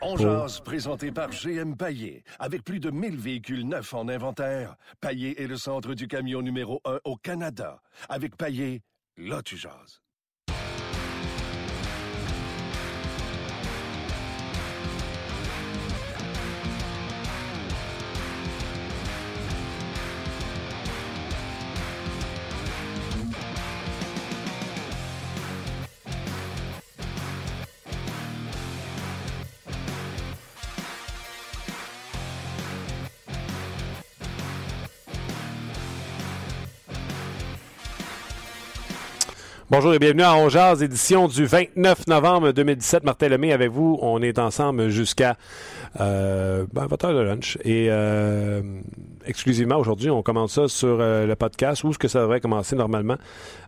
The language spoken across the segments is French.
On jase, présenté par GM Paillé. Avec plus de 1000 véhicules neufs en inventaire, Paillé est le centre du camion numéro 1 au Canada. Avec Paillé, là tu jases. Bonjour et bienvenue à Ongeaz, édition du 29 novembre 2017. Martin Lemay avec vous. On est ensemble jusqu'à euh, ben, votre heure de lunch. Et euh, exclusivement aujourd'hui, on commence ça sur euh, le podcast où ce que ça devrait commencer normalement?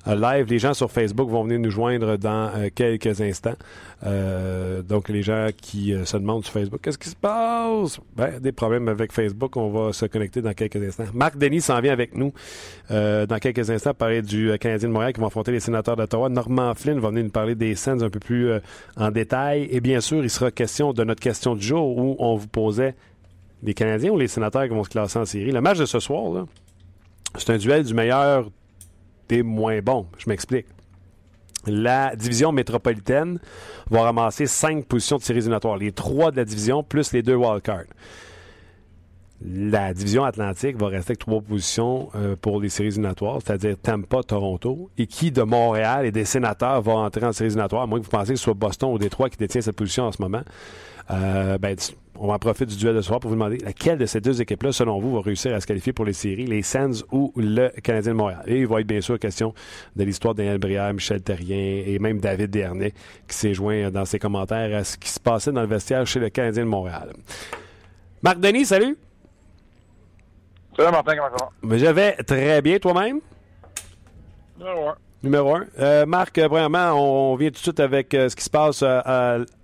Euh, live. Les gens sur Facebook vont venir nous joindre dans euh, quelques instants. Donc les gens qui se demandent sur Facebook qu'est-ce qui se passe? Ben, Des problèmes avec Facebook. On va se connecter dans quelques instants. Marc Denis s'en vient avec nous dans quelques instants parler du Canadien de Montréal qui va affronter les sénateurs d'Ottawa. Normand Flynn va venir nous parler des scènes un peu plus en détail. Et bien sûr, il sera question de notre question du jour où on vous posait les Canadiens ou les sénateurs qui vont se classer en série. Le match de ce soir, c'est un duel du meilleur des moins bons. Je m'explique. La division métropolitaine va ramasser cinq positions de séries éliminatoires. Les trois de la division plus les deux wildcards. La division atlantique va rester avec trois positions euh, pour les séries éliminatoires, c'est-à-dire Tampa, Toronto. Et qui de Montréal et des sénateurs va entrer en séries éliminatoires, à moins que vous pensiez que ce soit Boston ou Détroit qui détient cette position en ce moment. Euh, ben, on va en profiter du duel de soir pour vous demander laquelle de ces deux équipes-là, selon vous, va réussir à se qualifier pour les séries, les Sands ou le Canadien de Montréal. Et il va être bien sûr question de l'histoire de Daniel Brière, Michel Terrien et même David Dernay qui s'est joint dans ses commentaires à ce qui se passait dans le vestiaire chez le Canadien de Montréal. Marc Denis, salut! Salut Martin, comment ça va? Mais je vais très bien, toi-même? Numéro un. Numéro un. Euh, Marc, premièrement, on vient tout de suite avec euh, ce qui se passe euh,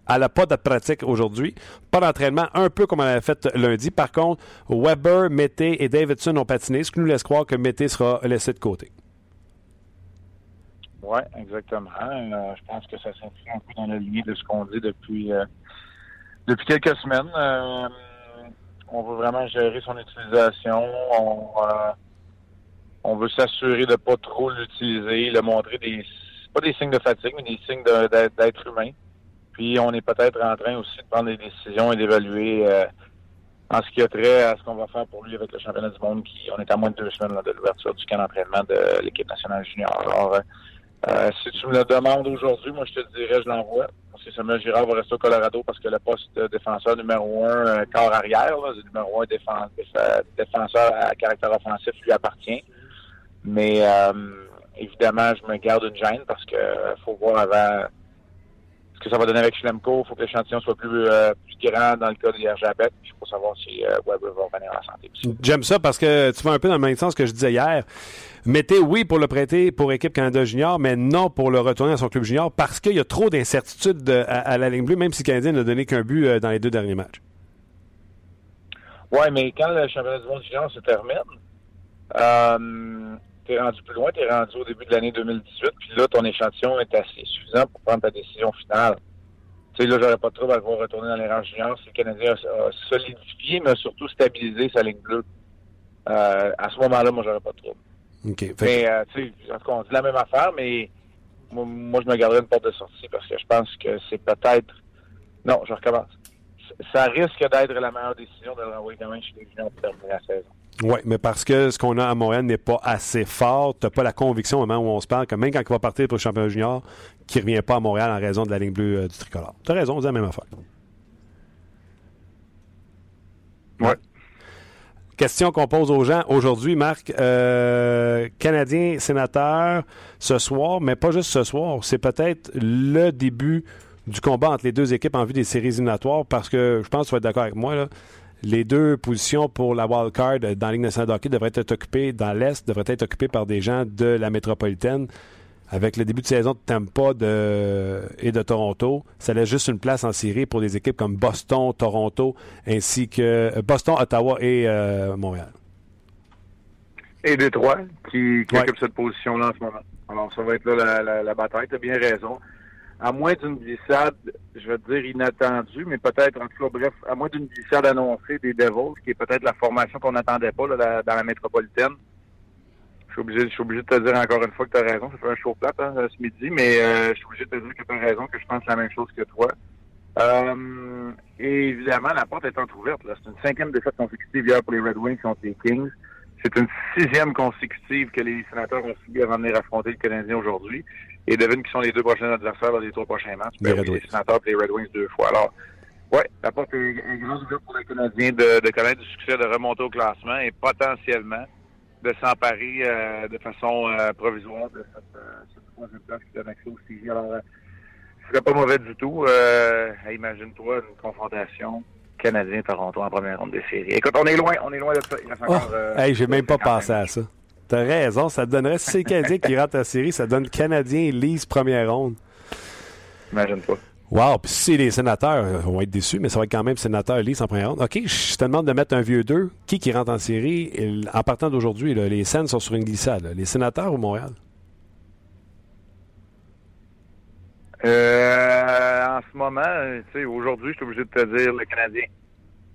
à n'a pas de pratique aujourd'hui. Pas d'entraînement, un peu comme elle avait fait lundi. Par contre, Weber, Mété et Davidson ont patiné, ce qui nous laisse croire que Mété sera laissé de côté. Oui, exactement. Euh, je pense que ça s'inscrit un peu dans la lignée de ce qu'on dit depuis, euh, depuis quelques semaines. Euh, on veut vraiment gérer son utilisation. On, on veut s'assurer de pas trop l'utiliser, le montrer des pas des signes de fatigue, mais des signes d'être humain. Puis on est peut-être en train aussi de prendre des décisions et d'évaluer euh, en ce qui a trait à ce qu'on va faire pour lui avec le championnat du monde qui on est à moins de deux semaines de l'ouverture du camp d'entraînement de l'équipe nationale junior. Alors euh, euh, si tu me le demandes aujourd'hui, moi je te dirais je l'envoie. Parce que Samuel Girard va rester au Colorado parce que le poste défenseur numéro un, corps arrière, le numéro un défenseur à caractère offensif lui appartient. Mais évidemment, je me garde une gêne parce que faut voir avant ce que ça va donner avec Schlemko. Il faut que l'échantillon soit plus, euh, plus grand dans le cas de Yerjabet. Il faut savoir si euh, Weber va revenir en santé. J'aime ça parce que tu vas un peu dans le même sens que je disais hier. Mettez oui pour le prêter pour équipe Canada Junior, mais non pour le retourner à son club junior parce qu'il y a trop d'incertitudes à, la ligne bleue, même si le Canadien n'a donné qu'un but euh, dans les deux derniers matchs. Oui, mais quand le championnat du monde junior se termine, euh, t'es rendu plus loin, t'es rendu au début de l'année 2018, puis là, ton échantillon est assez suffisant pour prendre ta décision finale. Tu sais, là, j'aurais pas de trouble à le voir retourner dans les rangs juniors si le Canadien a, solidifié, mais a surtout stabilisé sa ligne bleue. Euh, à ce moment-là, moi, j'aurais pas de trouble. OK. Mais, euh, tu sais, en tout cas, on dit la même affaire, mais moi, je me garderais une porte de sortie parce que je pense que c'est peut-être... Non, je recommence. Ça risque d'être la meilleure décision de le renvoyer quand même chez les juniors pour terminer la saison. Oui, mais parce que ce qu'on a à Montréal n'est pas assez fort. Tu n'as pas la conviction au moment où on se parle que même quand il va partir pour le championnat junior, qu'il ne revient pas à Montréal en raison de la ligne bleue euh, du tricolore. Tu as raison, on dit la même affaire. Oui. Question qu'on pose aux gens aujourd'hui, Marc. Euh, Canadien sénateur ce soir, mais pas juste ce soir. C'est peut-être le début du combat entre les deux équipes en vue des séries éliminatoires parce que je pense que tu vas être d'accord avec moi. Là, les deux positions pour la wild card dans la Ligue nationale de hockey devraient être occupées dans l'Est, devraient être occupées par des gens de la métropolitaine. Avec le début de saison de Tampa et de Toronto, ça laisse juste une place en série pour des équipes comme Boston, Toronto, ainsi que Boston, Ottawa et euh, Montréal. Et Détroit, qui, qui occupe cette position-là en ce moment. Alors, ça va être là la, bataille. Tu as bien raison. À moins d'une glissade, je vais dire inattendue, mais peut-être, en tout cas, bref, à moins d'une glissade annoncée des Devils, qui est peut-être la formation qu'on n'attendait pas là, dans la métropolitaine. Je suis obligé, obligé de te dire encore une fois que tu as raison. Ça fait un show plat hein, ce midi, mais euh, je suis obligé de te dire que tu as raison, que je pense la même chose que toi. Euh, et évidemment, la porte est entrouverte. C'est une cinquième défaite consécutive hier pour les Red Wings contre les Kings. C'est une sixième consécutive que les sénateurs ont subi avant de venir affronter le Canadien aujourd'hui. Et devine qui sont les deux prochains adversaires dans les trois prochains matchs. Les, ben, Red les sénateurs et les Red Wings deux fois. Alors, ouais, la porte est, est grande ouverte pour les Canadiens de, de, connaître du succès, de remonter au classement et potentiellement de s'emparer euh, de façon euh, provisoire de cette, euh, cette troisième place qui donne accès au CJ. Alors, ce serait pas mauvais du tout. Imagine-toi une confrontation Canadien-Toronto en première ronde des séries. Écoute, on est loin, on est loin de ça. Il reste encore, Oh, euh, hey, j'ai même pas 55 pensé à ça. T'as raison, ça te donnerait, si c'est Canadien qui rentre la série, ça donne Canadien et Leafs première ronde. Imagine-toi. Wow, puis si c'est les sénateurs, euh, on va être déçus, mais ça va être quand même sénateur Leafs en première ronde. OK, je te demande de mettre un vieux 2. Qui qui rentre en série? En partant d'aujourd'hui, les scènes sont sur une glissade. là. Les sénateurs ou Montréal? Euh, en ce moment, euh, tu sais, aujourd'hui, je suis obligé de te dire le Canadien.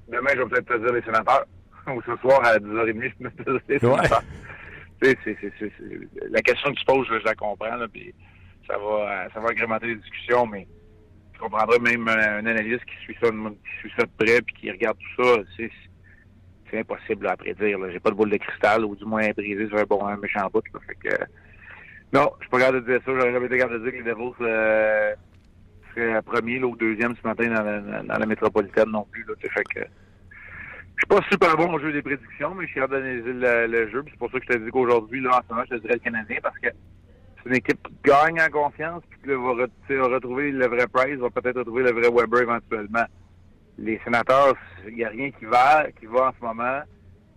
Demain, je vais peut-être te dire les sénateurs. Ou ce soir, à 10h30, je peux te dire les Ouais. sénateurs. C'est- c'est- la question que tu poses, je, la comprends, puis ça va, ça va agrémenter les discussions, mais je comprendrais même un, analyste qui suit ça, de- qui suit ça de près, puis qui regarde tout ça, c'est c'est impossible à prédire. J'ai pas de boule de cristal, ou du moins brisé sur un bon un méchant bout. Fait que, non, je suis pas capable de dire ça. J'aurais jamais été capable de dire que les Devils euh, seraient premier là, ou deuxième ce matin dans la, métropolitaine non plus. Là, que, suis pas super bon au jeu des prédictions, mais je suis capable d'analyser le, jeu. C'est pour ça que je te dis qu'aujourd'hui, là, en ce moment, je te dirais le Canadien parce que c'est une équipe qui gagne en confiance, puis qui va, retrouver le vrai Price, va peut-être retrouver le vrai Weber éventuellement. Les sénateurs, il n'y a rien qui va, qui va en ce moment.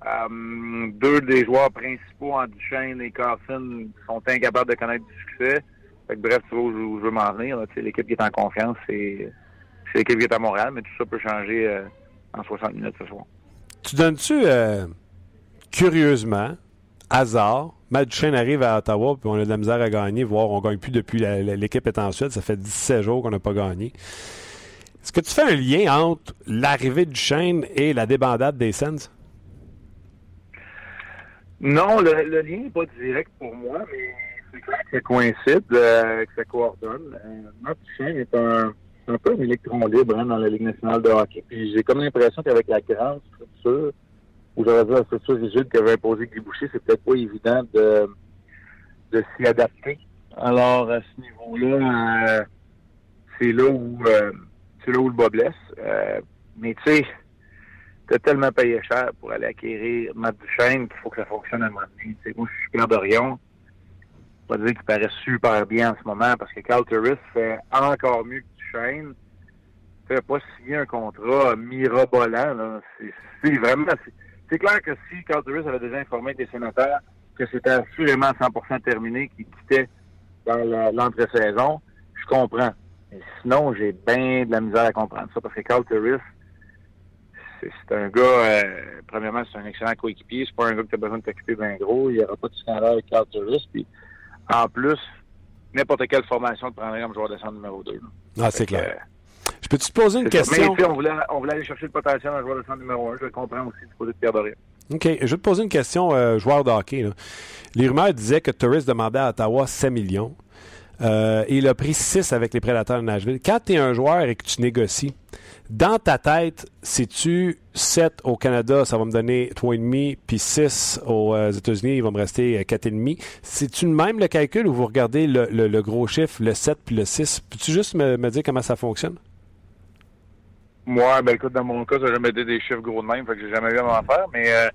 Euh, deux des joueurs principaux en Duchesne et Carson sont incapables de connaître du succès. Fait que, bref, tu vois où je, je veux m'en venir. L'équipe qui est en confiance, c'est l'équipe qui est à Montréal, mais tout ça peut changer euh, en 60 minutes ce soir. Tu donnes-tu, euh, curieusement, hasard, Matt Duchesne arrive à Ottawa, puis on a de la misère à gagner, voire on gagne plus depuis l'équipe est en Suède, ça fait 17 jours qu'on n'a pas gagné. Est-ce que tu fais un lien entre l'arrivée de Duchesne et la débandade des Sens? Non, le, lien n'est pas direct pour moi, mais c'est clair que ça coïncide, euh, que ça coordonne. Euh, Marc Duchesne est un, un peu un électron libre hein, dans la Ligue nationale de hockey. Puis j'ai comme l'impression qu'avec la grande structure, ou j'aurais dit la structure rigide qu'avait imposé Guy Boucher, c'est peut-être pas évident de, de s'y adapter. Alors, à ce niveau-là, euh, c'est là où euh, c'est là où le bas blesse. Euh, mais tu sais, t'as tellement payé cher pour aller acquérir Matt Duchesne qu'il faut que ça fonctionne à un moment moi, je suis Pierre Dorion. Je vais dire qu'il paraît super bien en ce moment parce que Carl Turris fait encore mieux que Duchesne. Fait pas signer un contrat mirobolant. là. C'est vraiment... c'est- clair que si Carl Turris avait déjà informé des sénateurs que c'était assurément 100% terminé, qu'il quittait dans l'entre-saison, je comprends. Mais sinon, j'ai bien de la misère à comprendre ça parce que Carl Turris, c'est un gars, euh, premièrement, c'est un excellent coéquipier. C'est pas un gars que tu as besoin de t'occuper bien gros. Il n'y aura pas de scandale avec Carl Turris. Puis, en plus, n'importe quelle formation te prendrait comme joueur de centre numéro 2. Ah, c'est clair. Je peux-tu te poser une. Mais question? tu sais, on voulait, on voulait aller chercher le potentiel d'un joueur de centre numéro 1. Je le comprends aussi du côté de Pierre Dorian. OK. Je vais te poser une question, euh, joueur de hockey. là. Les rumeurs disaient que Torres demandait à Ottawa 7 millions. Euh, il a pris 6 avec les prédateurs de Nashville. Quand tu es un joueur et que tu négocies, dans ta tête, si tu 7 au Canada, ça va me donner 3,5, puis 6 aux euh, États-Unis, il va me rester euh, 4,5. C'est-tu le même le calcul ou vous regardez le, gros chiffre, le 7 puis le 6? Peux-tu juste me, dire comment ça fonctionne? Moi, ben écoute, dans mon cas, n'a jamais été des chiffres gros de même, fait que j'ai jamais eu à m'en faire. Mais euh,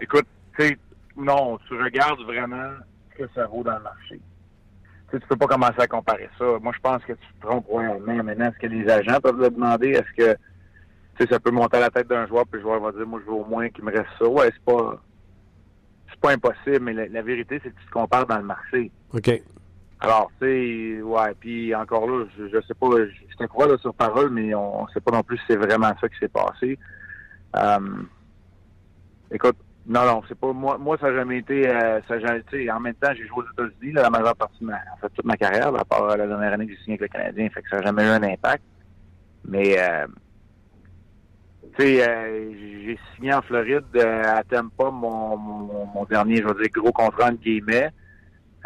écoute, tu non, tu regardes vraiment ce que ça vaut dans le marché. Tu sais, tu peux pas commencer à comparer ça. Moi, je pense que tu te trompes royalement. Maintenant, est-ce que les agents peuvent le demander? Est-ce que tu sais, ça peut monter à la tête d'un joueur, puis le joueur va dire Moi, je veux au moins qu'il me reste ça. Ouais, c'est pas. C'est pas impossible, mais la, la vérité, c'est que tu te compares dans le marché. OK. Alors, tu sais, ouais, puis encore là, je, je sais pas, je, je te crois là, sur parole, mais on, on sait pas non plus si c'est vraiment ça qui s'est passé. Euh, écoute, Non, non, c'est pas moi. Moi, ça n'a jamais été. Euh, ça en même temps, j'ai joué aux États-Unis la majeure partie de ma, en fait, toute ma carrière, à part la dernière année que j'ai signé avec le Canadien, fait que ça n'a jamais eu un impact. Mais euh, tu sais, euh, j'ai signé en Floride euh, à Tampa mon, mon, mon, dernier, je veux dire, gros contrat en guillemets.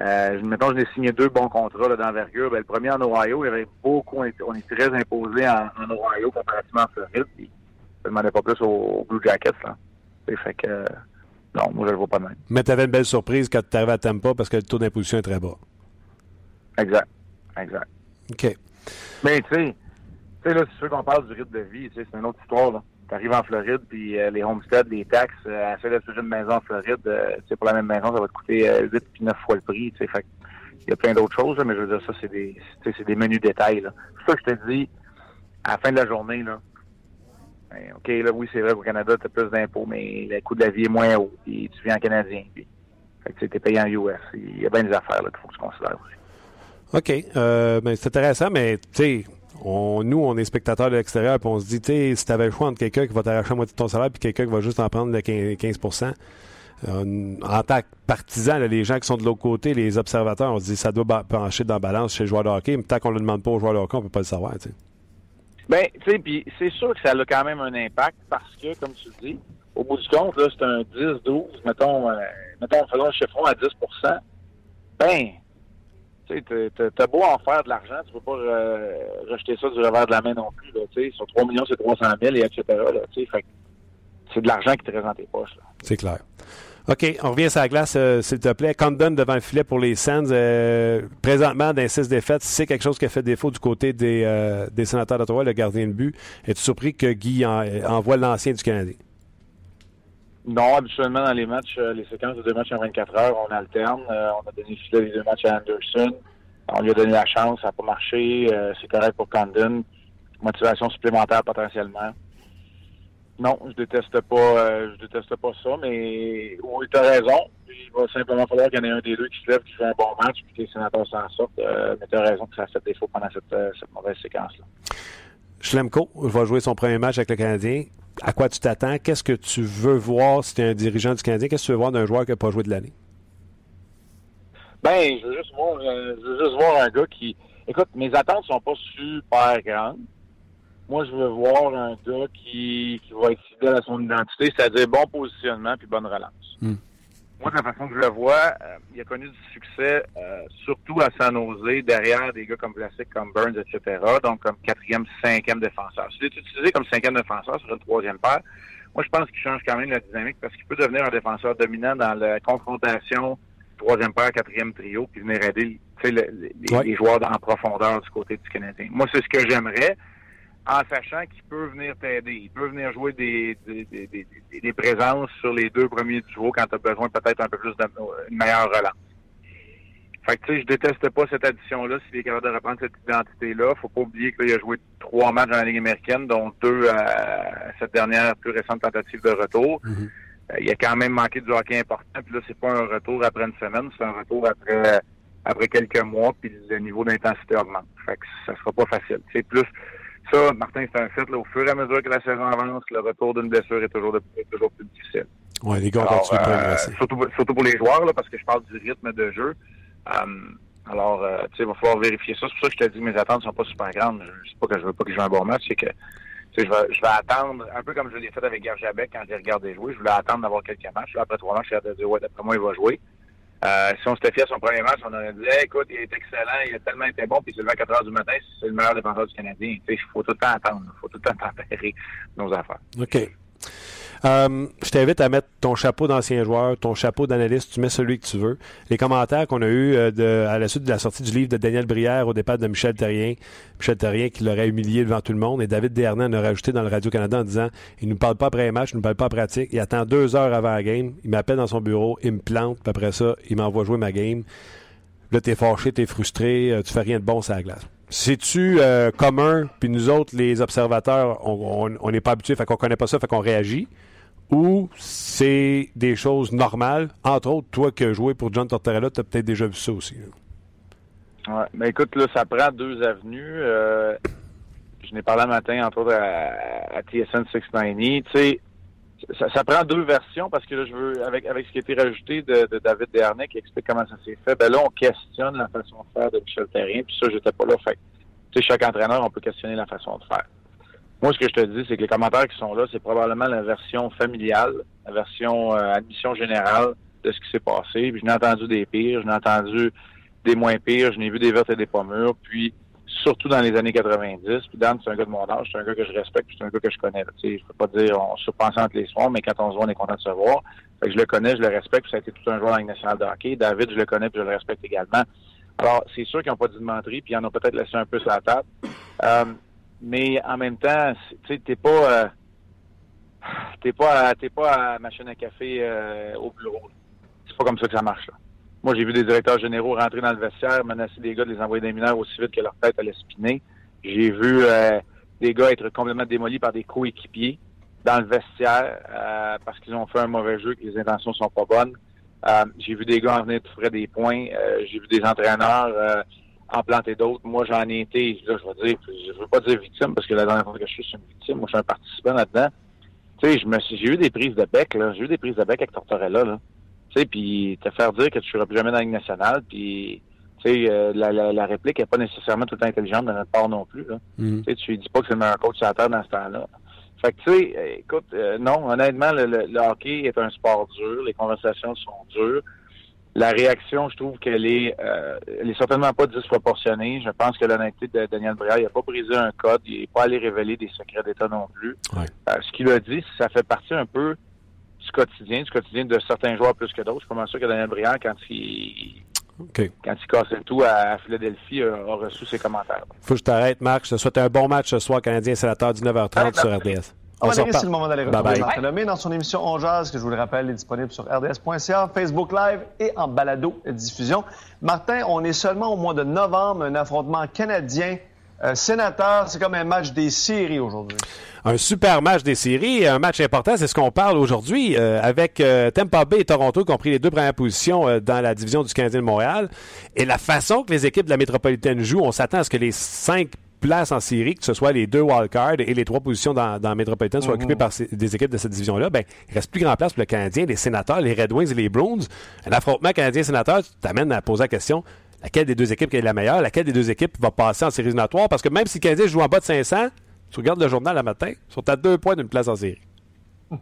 Euh, mettons, j'ai signé deux bons contrats d'envergure. Ben, le premier en Ohio, il y avait beaucoup, on est, très imposé en, en, Ohio comparativement en Floride. Je ne demandais pas plus aux, Blue Jackets. Là. Fait que, non, moi, je le vois pas de même. Mais tu avais une belle surprise quand tu arrives à Tampa parce que le taux d'imposition est très bas. Exact. Exact. OK. Mais, tu sais, tu sais, là, c'est sûr qu'on parle du rythme de vie. Tu sais, c'est une autre histoire, là tu arrives en Floride, puis euh, les homesteads, les taxes, euh, essayer une maison en Floride, euh, pour la même maison, ça va te coûter euh, 8 puis 9 fois le prix. Fait il y a plein d'autres choses, mais je veux dire, ça, c'est des, c'est des menus détails. C'est ça que je te dis, à la fin de la journée, là, OK, là, oui, c'est vrai qu'au Canada, tu as plus d'impôts, mais le coût de la vie est moins haut, puis tu viens en Canadien, puis tu es payé en US. Il y a bien des affaires qu'il faut que tu considères aussi. OK. Euh, ben, c'est intéressant, mais tu sais, nous, on est spectateurs de l'extérieur, puis on se dit, si tu avais le choix entre quelqu'un qui va t'arracher la moitié de ton salaire, puis quelqu'un qui va juste en prendre le 15%, euh, en tant que partisan, les gens qui sont de l'autre côté, les observateurs, on se dit ça doit pencher dans la balance chez le joueur de hockey, mais tant qu'on ne le demande pas au joueur de hockey, on ne peut pas le savoir. Ben, tu sais, puis c'est sûr que ça a quand même un impact parce que, comme tu dis, au bout du compte, là, c'est un 10-12, mettons, euh, mettons, faisons le chiffron à 10 ben, tu sais, t'as beau en faire de l'argent, tu peux pas euh, rejeter ça du revers de la main non plus. Là, sur 3 millions, c'est 300 000 et etc. Là, fait c'est de l'argent qui te reste dans tes poches. C'est clair. OK, on revient sur la glace, euh, s'il te plaît. Condon devant le filet pour les Sands. Euh, présentement, dans 6 défaites, c'est quelque chose qui a fait défaut du côté des, des sénateurs d'Ottawa, le gardien de but. Es-tu surpris que Guy envoie l'ancien du Canadien? Non, habituellement dans les matchs, euh, les séquences de deux matchs en 24 heures, on alterne. Euh, on a donné les deux matchs à Anderson. On lui a donné la chance, ça n'a pas marché. Euh, c'est correct pour Condon. Motivation supplémentaire potentiellement. Non, je déteste pas je déteste pas ça, mais oui, tu as raison. Il va simplement falloir qu'il y en ait un des deux qui se lève, qui fait un bon match, puis que les sénateurs s'en sortent. mais tu as raison que ça a fait défaut pendant cette, cette mauvaise séquence-là. Schlemko va jouer son premier match avec le Canadien à quoi tu t'attends? Qu'est-ce que tu veux voir si tu es un dirigeant du Canadien? Qu'est-ce que tu veux voir d'un joueur qui n'a pas joué de l'année? Ben, je veux juste voir, euh, je veux juste voir un gars qui. Écoute, mes attentes sont pas super grandes. Moi, je veux voir un gars qui, qui va être fidèle à son identité, c'est-à-dire bon positionnement puis bonne relance. Hmm moi, de la façon que je le vois, euh, il a connu du succès, euh, surtout à San Jose, derrière des gars comme Vlasic, comme Burns, etc. Donc, comme quatrième, cinquième défenseur. S'il est utilisé comme cinquième défenseur sur une troisième paire, moi, je pense qu'il change quand même la dynamique parce qu'il peut devenir un défenseur dominant dans la confrontation troisième paire, quatrième trio, puis venir aider les, joueurs en profondeur du côté du Canadien. Moi, c'est ce que j'aimerais en sachant qu'il peut venir t'aider. Il peut venir jouer des, des, des, des, présences sur les deux premiers duos quand tu as besoin peut-être un peu plus d'une meilleure relance. Fait que tu sais, je déteste pas cette addition-là s'il est capable de reprendre cette identité-là. Faut pas oublier qu'il a joué trois matchs dans la Ligue américaine, dont deux à cette dernière plus récente tentative de retour. Mm-hmm. Euh, il a quand même manqué du hockey important, puis là, c'est pas un retour après une semaine, c'est un retour après après quelques mois, puis le niveau d'intensité augmente. Fait que ça sera pas facile. C'est plus ça, Martin, c'est un fait. Là, au fur et à mesure que la saison avance, le retour d'une blessure est toujours, toujours plus difficile. Oui, les gars progresser. Euh, surtout, surtout pour les joueurs, là, parce que je parle du rythme de jeu. Euh, alors, euh, tu sais, il va falloir vérifier ça. C'est pour ça que je te dis que mes attentes ne sont pas super grandes. Je sais pas que je veux pas qu'il joue un bon match, c'est que je vais, je vais attendre, un peu comme je l'ai fait avec Gerjabek quand j'ai regardé jouer. Je voulais attendre d'avoir quelques matchs. Là, après trois matchs, je suis dire, ouais, d'après moi, il va jouer. Euh, si on s'était fié à son premier match, on aurait dit écoute, il est excellent, il a tellement été bon, puis c'est le 4 heures du matin, c'est le meilleur défenseur du Canadien. Il faut tout le temps attendre, il faut tout le temps tempérer nos affaires. OK. Euh, je t'invite à mettre ton chapeau d'ancien joueur, ton chapeau d'analyste, tu mets celui que tu veux. Les commentaires qu'on a eus euh, à la suite de la sortie du livre de Daniel Brière au départ de Michel Terrien, Michel Terrien qui l'aurait humilié devant tout le monde, et David Desharnais en a rajouté dans le Radio-Canada en disant il nous parle pas après un match, il nous parle pas pratique, il attend deux heures avant la game, il m'appelle dans son bureau, il me plante, puis après ça, il m'envoie jouer ma game. Là, t'es fâché, t'es frustré, euh, tu fais rien de bon sur la glace. C'est-tu commun, puis nous autres, les observateurs, on n'est pas habitués, fait qu'on connaît pas ça, fait qu'on réagit ou c'est des choses normales? Entre autres, toi qui as joué pour John Tortorella, tu as peut-être déjà vu ça aussi. Oui, mais écoute, là, ça prend deux avenues. Euh, je n'ai parlé un matin, entre autres, à, TSN 690. Tu sais, ça, prend deux versions parce que là, je veux, avec, avec ce qui a été rajouté de, David Dernay qui explique comment ça s'est fait, ben là, on questionne la façon de faire de Michel Terrien, puis ça, j'étais pas là. Fait tu sais, chaque entraîneur, on peut questionner la façon de faire. Moi, ce que je te dis, c'est que les commentaires qui sont là, c'est probablement la version familiale, la version euh, admission générale de ce qui s'est passé. Puis je n'ai entendu des pires, je n'ai entendu des moins pires, je n'ai vu des vertes et des pommures. Puis surtout dans les années 90. Puis Dan, c'est un gars de mon âge, c'est un gars que je respecte, c'est un gars que je connais. Je peux pas dire on se pense entre les soirs, mais quand on se voit, on est content de se voir. Fait que je le connais, je le respecte, ça a été tout un joueur dans la nationale de hockey. David, je le connais, puis je le respecte également. Alors, c'est sûr qu'ils n'ont pas dit de menterie, puis ils en ont peut-être laissé un peu sur la table. Euh, mais en même temps, tu sais, t'es pas euh, t'es pas t'es pas à à café euh, au bureau. C'est pas comme ça que ça marche. Là. Moi, j'ai vu des directeurs généraux rentrer dans le vestiaire, menacer des gars de les envoyer des mineurs aussi vite que leur tête allait spinner. J'ai vu euh, des gars être complètement démolis par des coéquipiers dans le vestiaire parce qu'ils ont fait un mauvais jeu, que les intentions sont pas bonnes. J'ai vu des gars en venir tout des points. j'ai vu des entraîneurs en planter d'autres. Moi, j'en ai été, là, je veux dire, je veux pas dire victime parce que la dernière fois que je suis, une victime. Moi, je suis un participant là-dedans. Tu sais, je me j'ai eu des prises de bec, là. J'ai eu des prises de bec avec Tortorella, là. Tu sais, puis te faire dire que tu ne seras plus jamais dans la Ligue nationale, puis tu sais, euh, la, la, la, réplique n'est pas nécessairement tout intelligente de notre part non plus. Là. Mm. Tu sais, tu dis pas que c'est le meilleur coach la terre dans ce temps-là. Fait que tu sais, écoute, euh, non, honnêtement, le, le, hockey est un sport dur, les conversations sont dures. La réaction, je trouve qu'elle est, elle est certainement pas disproportionnée. Je pense que l'honnêteté de Daniel Briard, il n'a pas brisé un code, il n'est pas allé révéler des secrets d'État non plus. ce qu'il a dit, ça fait partie un peu du quotidien, du quotidien de certains joueurs plus que d'autres. Je suis pas sûr que Daniel Briand, quand il, Quand il cassait tout à Philadelphie, a, reçu ses commentaires. Faut que je t'arrête, Marc. Je te souhaite un bon match ce soir, Canadien Sénateur, 19h30 sur RDS. On, c'est le moment d'aller retrouver Marc dans son émission On Jazz, que je vous le rappelle, est disponible sur rds.ca, Facebook Live et en balado diffusion. Martin, on est seulement au mois de novembre, un affrontement canadien euh, sénateur, c'est comme un match des séries aujourd'hui. Un super match des séries, un match important, c'est ce qu'on parle aujourd'hui euh, avec euh, Tampa Bay et Toronto qui ont pris les deux premières positions dans la division du Canadien de Montréal. Et la façon que les équipes de la métropolitaine jouent, on s'attend à ce que les cinq places en série, que ce soit les deux wildcards et les trois positions dans, dans la métropolitaine, soient occupées par des équipes de cette division-là, ben, il reste plus grand place pour le Canadien, les sénateurs, les Red Wings et les Bruins. Un affrontement Canadien-sénateur t'amène à poser la question laquelle des deux équipes est la meilleure, laquelle des deux équipes va passer en série éliminatoire? Parce que même si le Canadien joue en bas de 500, tu regardes le journal le matin, ils sont à deux points d'une place en série.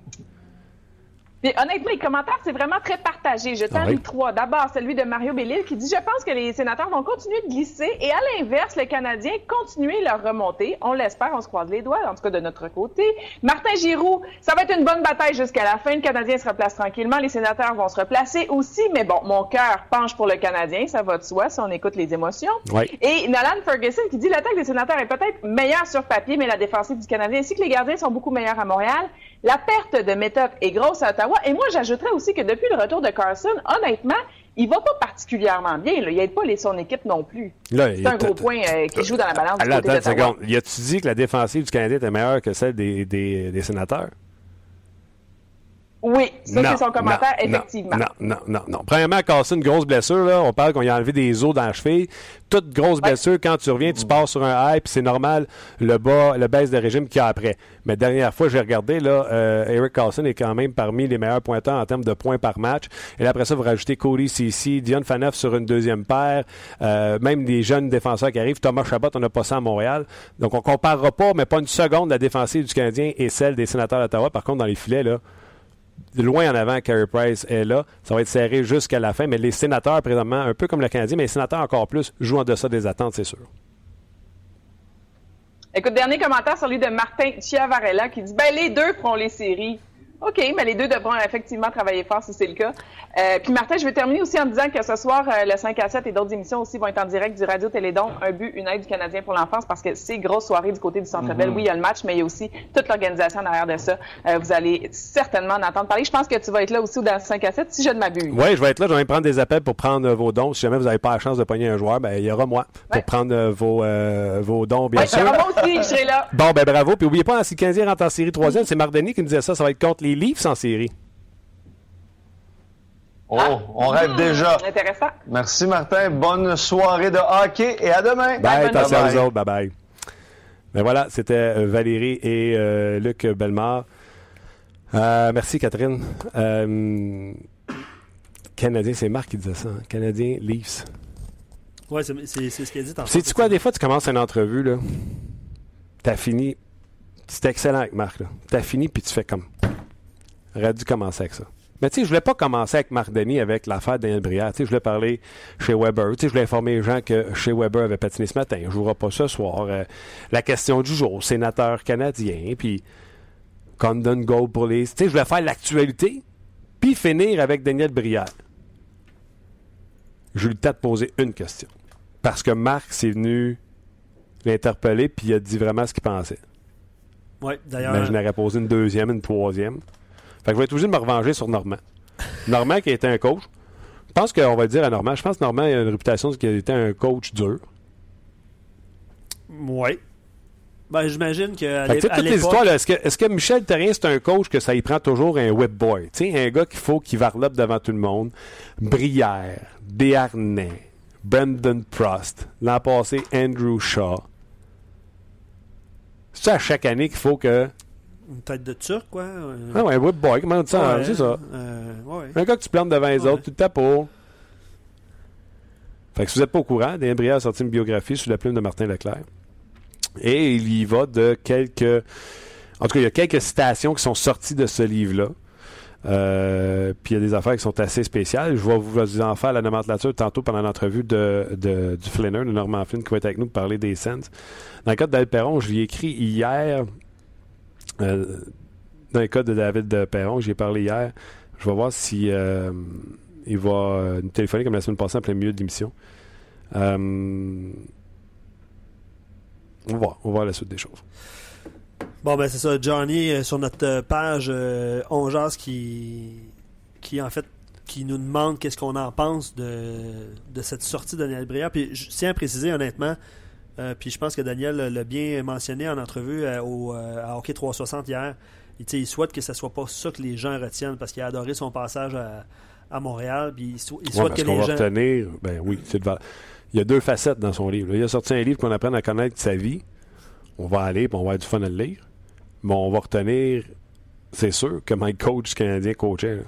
Mais honnêtement, les commentaires, c'est vraiment très partagé. Je t'en ah trois. D'abord, celui de Mario Bellil qui dit Je pense que les sénateurs vont continuer de glisser et à l'inverse, les Canadiens continuer leur remontée. On l'espère, on se croise les doigts, en tout cas de notre côté. Martin Giroux, ça va être une bonne bataille jusqu'à la fin. Le Canadien se replace tranquillement. Les sénateurs vont se replacer aussi. Mais bon, mon cœur penche pour le Canadien, ça va de soi si on écoute les émotions. Et Nolan Ferguson qui dit L'attaque des sénateurs est peut-être meilleure sur papier, mais la défensive du Canadien ainsi que les gardiens sont beaucoup meilleurs à Montréal. La perte de méthode est grosse à Ottawa. Et moi, j'ajouterais aussi que depuis le retour de Carson, honnêtement, il va pas particulièrement bien. Il n'aide pas les, son équipe non plus. C'est un gros point euh, qui joue dans la balance du côté d'Ottawa. Y a-tu dit que la défensive du Canadien était meilleure que celle des, des sénateurs? Oui, ça c'est son commentaire, effectivement. Non, non, non, non. Premièrement, casser une grosse blessure, là, on parle qu'on a enlevé des os dans la cheville. Toute grosse blessure, quand tu reviens, tu pars sur un high, puis c'est normal le bas, le baisse de régime qu'il y a après. Mais dernière fois, j'ai regardé, là, euh, Eric Carlson est quand même parmi les meilleurs pointeurs en termes de points par match. Et là, après ça, vous rajoutez Cody Cici, Dion Faneuf sur une deuxième paire, euh, même des jeunes défenseurs qui arrivent. Thomas Chabot, on n'a pas ça à Montréal. Donc, on comparera pas, mais pas une seconde, la défensive du Canadien et celle des sénateurs d'Ottawa. Par contre, dans les filets, là, loin en avant, Carey Price est là. Ça va être serré jusqu'à la fin, mais les sénateurs, présentement, un peu comme le Canadien, mais les sénateurs encore plus, jouent en deçà des attentes, c'est sûr. Écoute, dernier commentaire sur lui de Martin Chiavarella qui dit ben les deux feront les séries. OK, mais les deux devront effectivement travailler fort si c'est le cas. Euh, puis Martin, je vais terminer aussi en disant que ce soir, euh, le 5 à 7 et d'autres émissions aussi vont être en direct du Radio Télédon, un but, une aide du Canadien pour l'enfance, parce que c'est grosse soirée du côté du Centre Bell. Mm-hmm. Oui, il y a le match, mais il y a aussi toute l'organisation derrière de ça. Euh, vous allez certainement en entendre parler. Je pense que tu vas être là aussi dans le 5 à 7, si je ne m'abuse. Oui, je vais être là. Je vais prendre des appels pour prendre vos dons. Si jamais vous n'avez pas la chance de pogner un joueur, ben, il y aura moi pour prendre vos, vos dons, bien sûr. Moi aussi, je serai là. Bon, ben bravo. Puis n'oubliez pas, si le Canadien rentre en série 3 c'est Mardeni qui me disait ça. Ça va être contre les Leafs en série. Oh, ah. on rêve hmm, déjà. Intéressant. Merci, Martin. Bonne soirée de hockey et à demain. Bye, attention à vous autres. Bye bye. Ben voilà, c'était euh, Valérie et euh, Luc Bellemare. Euh, merci, Catherine. Euh, Canadien, c'est Marc qui disait ça. Hein. Canadien, Leafs. Oui, c'est ce qu'il a dit. C'est quoi, des fois, tu commences une entrevue, là. T'as fini. C'est excellent avec Marc, T'as fini, puis tu fais comme. Aurait dû commencer avec ça. Mais tu sais, je voulais pas commencer avec Marc Denis avec l'affaire Daniel Brière. Tu sais, je voulais parler chez Weber. Tu sais, je voulais informer les gens que chez Weber avait patiné ce matin. Je jouera pas ce soir. Euh, la question du jour, sénateur canadien, puis Condon Go pour les. Tu sais, je voulais faire l'actualité, puis finir avec Daniel Brière. J'ai eu le temps de poser une question. Parce que Marc s'est venu l'interpeller, puis il a dit vraiment ce qu'il pensait. Oui, d'ailleurs. Mais je n'aurais posé une deuxième, une troisième. Fait que je vais être obligé de me revenger sur Normand. Normand qui a été un coach. Je pense qu'on va le dire à Normand. Je pense que Normand a une réputation qu'il a été un coach dur. Oui. Ben, j'imagine que. Fait toutes les histoires, est-ce que, est que, Michel Terrien, c'est un coach que ça y prend toujours un whip boy? sais, un gars qu'il faut qu'il varlope devant tout le monde. Brière, Béarnais, Brendan Prost, l'an passé, Andrew Shaw. C'est à chaque année qu'il faut que une tête de turc, quoi. Ah ouais, un whip boy, comment on dit ça? c'est ça. Euh, ouais. Un gars que tu plantes devant les autres, tout à pour. Fait que si vous n'êtes pas au courant, Dan Brière a sorti une biographie sous la plume de Martin Leclerc. Et il y va de quelques. En tout cas, il y a quelques citations qui sont sorties de ce livre-là. Euh, puis il y a des affaires qui sont assez spéciales. Je vais vous en faire la nomenclature tantôt pendant l'entrevue de, de, du Flinner, de Norman Flynn, qui va être avec nous pour parler des Sens. Dans le cas de Perron, je lui ai écrit hier euh, dans le cas de David Perron, j'ai parlé hier, je vais voir si euh, il va euh, nous téléphoner comme la semaine passée en plein milieu de l'émission. on va voir, on la suite des choses. Bon, ben c'est ça. Johnny, sur notre page euh, qui, qui, en fait, qui nous demande qu'est-ce qu'on en pense de, de cette sortie de Daniel Brière. Puis je tiens à préciser honnêtement, euh, puis je pense que Daniel l'a bien mentionné en entrevue euh, au, euh, à Hockey 360 hier. Il, souhaite que ce soit pas ça que les gens retiennent parce qu'il a adoré son passage à, Montréal. Puis il, souhaite que les va gens. retenir, ben oui, c'est Il y a deux facettes dans son livre. Il a sorti un livre qu'on apprend à connaître sa vie. On va aller, puis on va avoir du fun à le lire. Mais on va retenir, c'est sûr, que Mike coach canadien coachait.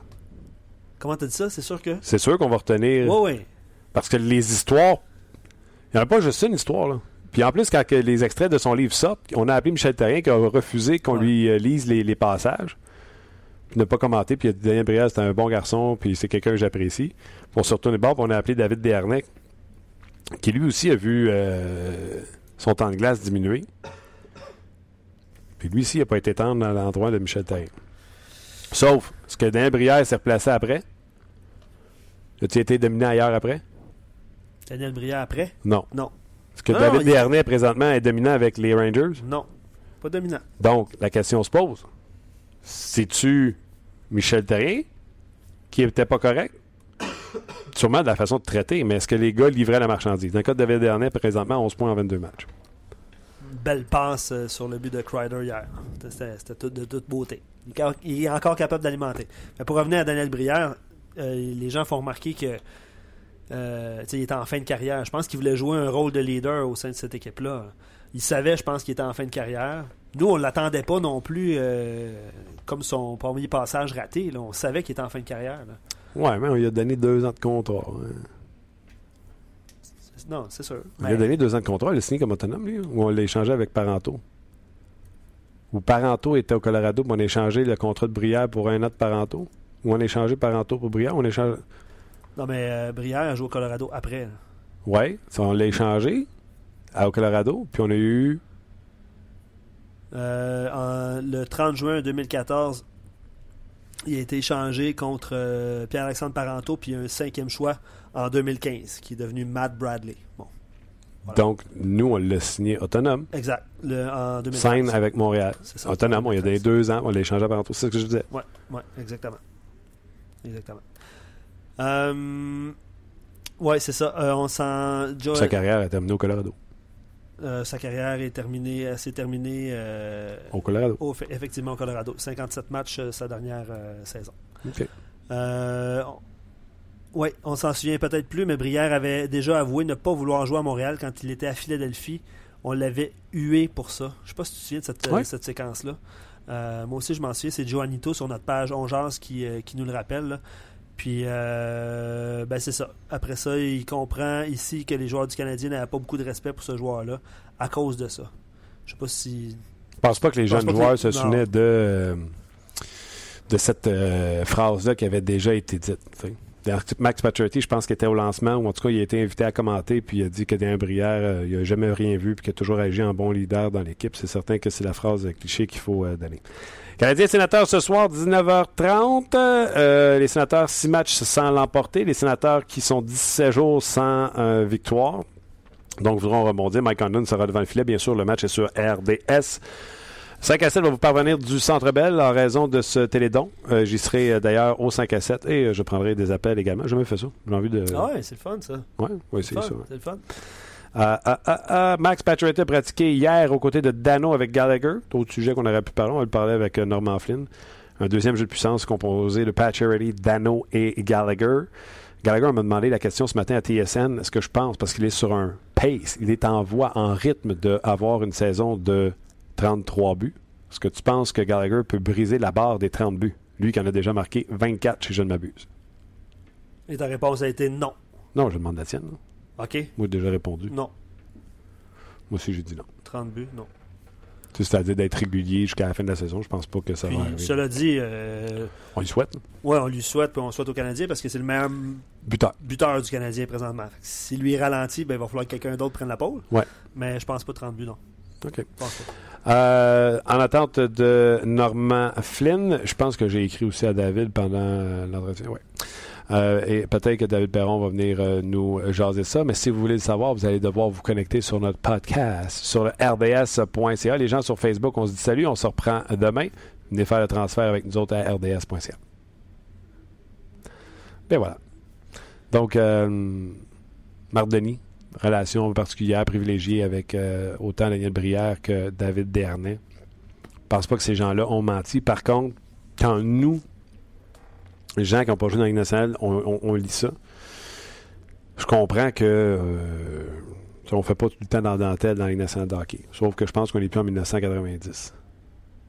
Comment tu dit ça? C'est sûr que. C'est sûr qu'on va retenir. Oui, oui. Parce que les histoires. Il n'y a pas juste une histoire, là. Puis en plus, quand les extraits de son livre sortent, on a appelé Michel Terrien qui a refusé qu'on lui euh, lise les, passages. Puis ne pas commenter. Puis il a dit Daniel Brière, c'est un bon garçon, puis c'est quelqu'un que j'apprécie. On se retourne bord, puis on a appelé David Desharnais, qui lui aussi a vu euh, son temps de glace diminuer. Puis lui aussi, il n'a pas été tendre à l'endroit de Michel Terrien. Sauf, ce que Daniel Brière s'est replacé après? As-tu été dominé ailleurs après? Daniel Brière après? Non. Non. Est-ce que David Desharnais, présentement, est dominant avec les Rangers? Non, pas dominant. Donc, la question se pose. C'est-tu Michel Terrien qui n'était pas correct? Sûrement de la façon de traiter, mais est-ce que les gars livraient la marchandise? Dans le cas de David Desharnais, présentement, 11 points en 22 matchs. Belle passe euh, sur le but de Kreider hier. C'était de toute beauté. Il est encore capable d'alimenter. Mais pour revenir à Daniel Brière, euh, les gens font remarquer que euh, il était en fin de carrière. Je pense qu'il voulait jouer un rôle de leader au sein de cette équipe-là. Il savait, je pense, qu'il était en fin de carrière. Nous, on ne l'attendait pas non plus euh, comme son premier passage raté. On savait qu'il était en fin de carrière. Ouais, mais on lui a donné deux ans de contrat. Hein. Non, c'est sûr. On lui a donné deux ans de contrat. Il a signé comme autonome, lui, ou on l'a échangé avec Paranto. Ou Paranto était au Colorado, puis on a échangé le contrat de Brière pour un an de Paranto. Ou on a échangé Paranto pour Brière. On a échangé... Non, mais euh, Brière a joué au Colorado après. Oui, on l'a échangé au Colorado, puis on a eu. Euh, le 30 juin 2014, il a été échangé contre euh, Pierre-Alexandre Parenteau, puis un cinquième choix en 2015, qui est devenu Matt Bradley. Bon. Donc, nous, on l'a signé autonome. Exact. Le, en 2015. Sign avec Montréal. Ça, autonome, il y a deux ans, on l'a échangé à Parenteau. C'est ce que je disais. Oui, ouais, exactement. Exactement. Euh, ouais, c'est ça. Euh, on sent. Sa carrière est terminée au Colorado. Euh, sa carrière est terminée, s'est terminée euh, au Colorado. effectivement au Colorado. 57 matchs sa dernière saison. OK. oui, on s'en souvient peut-être plus, mais Brière avait déjà avoué ne pas vouloir jouer à Montréal quand il était à Philadelphie on l'avait hué pour ça. Je sais pas si tu te souviens de cette, cette séquence-là. moi aussi, je m'en souviens. C'est Joanito sur notre page Ongeance qui, qui nous le rappelle. Puis, euh, ben c'est ça. Après ça, il comprend ici que les joueurs du Canadien n'avaient pas beaucoup de respect pour ce joueur-là à cause de ça. Je sais pas si. Je pense pas que les jeunes joueurs se souvenaient de, euh, de cette euh, phrase-là qui avait déjà été dite. Max Pacioretty, je pense qu'il était au lancement, ou en tout cas, il a été invité à commenter, puis il a dit que d'un Brière, il n'a jamais rien vu, puis qu'il a toujours agi en bon leader dans l'équipe. C'est certain que c'est la phrase cliché qu'il faut donner. Canadiens sénateurs ce soir, 19h30. Euh, les sénateurs, 6 matchs sans l'emporter. Les sénateurs qui sont 17 jours sans euh, victoire. Donc, voudront rebondir. Mike Condon sera devant le filet. Bien sûr, le match est sur RDS. 5 à 7 va vous parvenir du Centre Bell en raison de ce télédon. Euh, j'y serai d'ailleurs au 5 à 7 et je prendrai des appels également. J'ai jamais fait ça. J'ai envie de. Ah ouais, c'est le fun ça. Ouais, ouais c'est ça. C'est le fun. Euh, euh, euh, Max Pacioretty a pratiqué hier aux côtés de Dano avec Gallagher. Autre sujet qu'on aurait pu parler. On va le parler avec Norman Flynn. Un deuxième jeu de puissance composé de Pacioretty, Dano et Gallagher. Gallagher m'a demandé la question ce matin à TSN. Est-ce que je pense, parce qu'il est sur un pace, il est en voie, en rythme d'avoir une saison de 33 buts. Est-ce que tu penses que Gallagher peut briser la barre des 30 buts? Lui qui en a déjà marqué 24, si je ne m'abuse. Et ta réponse a été non. Non, je demande la tienne. OK. Moi, j'ai déjà répondu. Non. Moi aussi, j'ai dit non. 30 buts, non. C'est-à-dire d'être régulier jusqu'à la fin de la saison. Je pense pas que ça va arriver. Cela dit. Euh, on lui souhaite. Oui, on lui souhaite, puis on souhaite au Canadien parce que c'est le meilleur buteur. buteur du Canadien présentement. Si lui ralentit, ben, il va falloir que quelqu'un d'autre prenne la pôle. Ouais. Mais je pense pas 30 buts, non. OK. Euh, en attente de Normand Flynn, je pense que j'ai écrit aussi à David pendant l'entretien. Ouais. Euh, et peut-être que David Perron va venir euh, nous jaser ça. Mais si vous voulez le savoir, vous allez devoir vous connecter sur notre podcast, sur le rds.ca. Les gens sur Facebook, on se dit salut, on se reprend demain. Venez faire le transfert avec nous autres à rds.ca. Ben voilà. Donc, euh, Marc Denis, relation particulière, privilégiée avec autant Daniel Brière que David Dernay. Je pense pas que ces gens-là ont menti. Par contre, quand nous, les gens qui n'ont pas joué dans la nationale, on, lit ça. Je comprends que euh, on fait pas tout le temps dans la dentelle dans la nationale de hockey. Sauf que je pense qu'on n'est plus en 1990.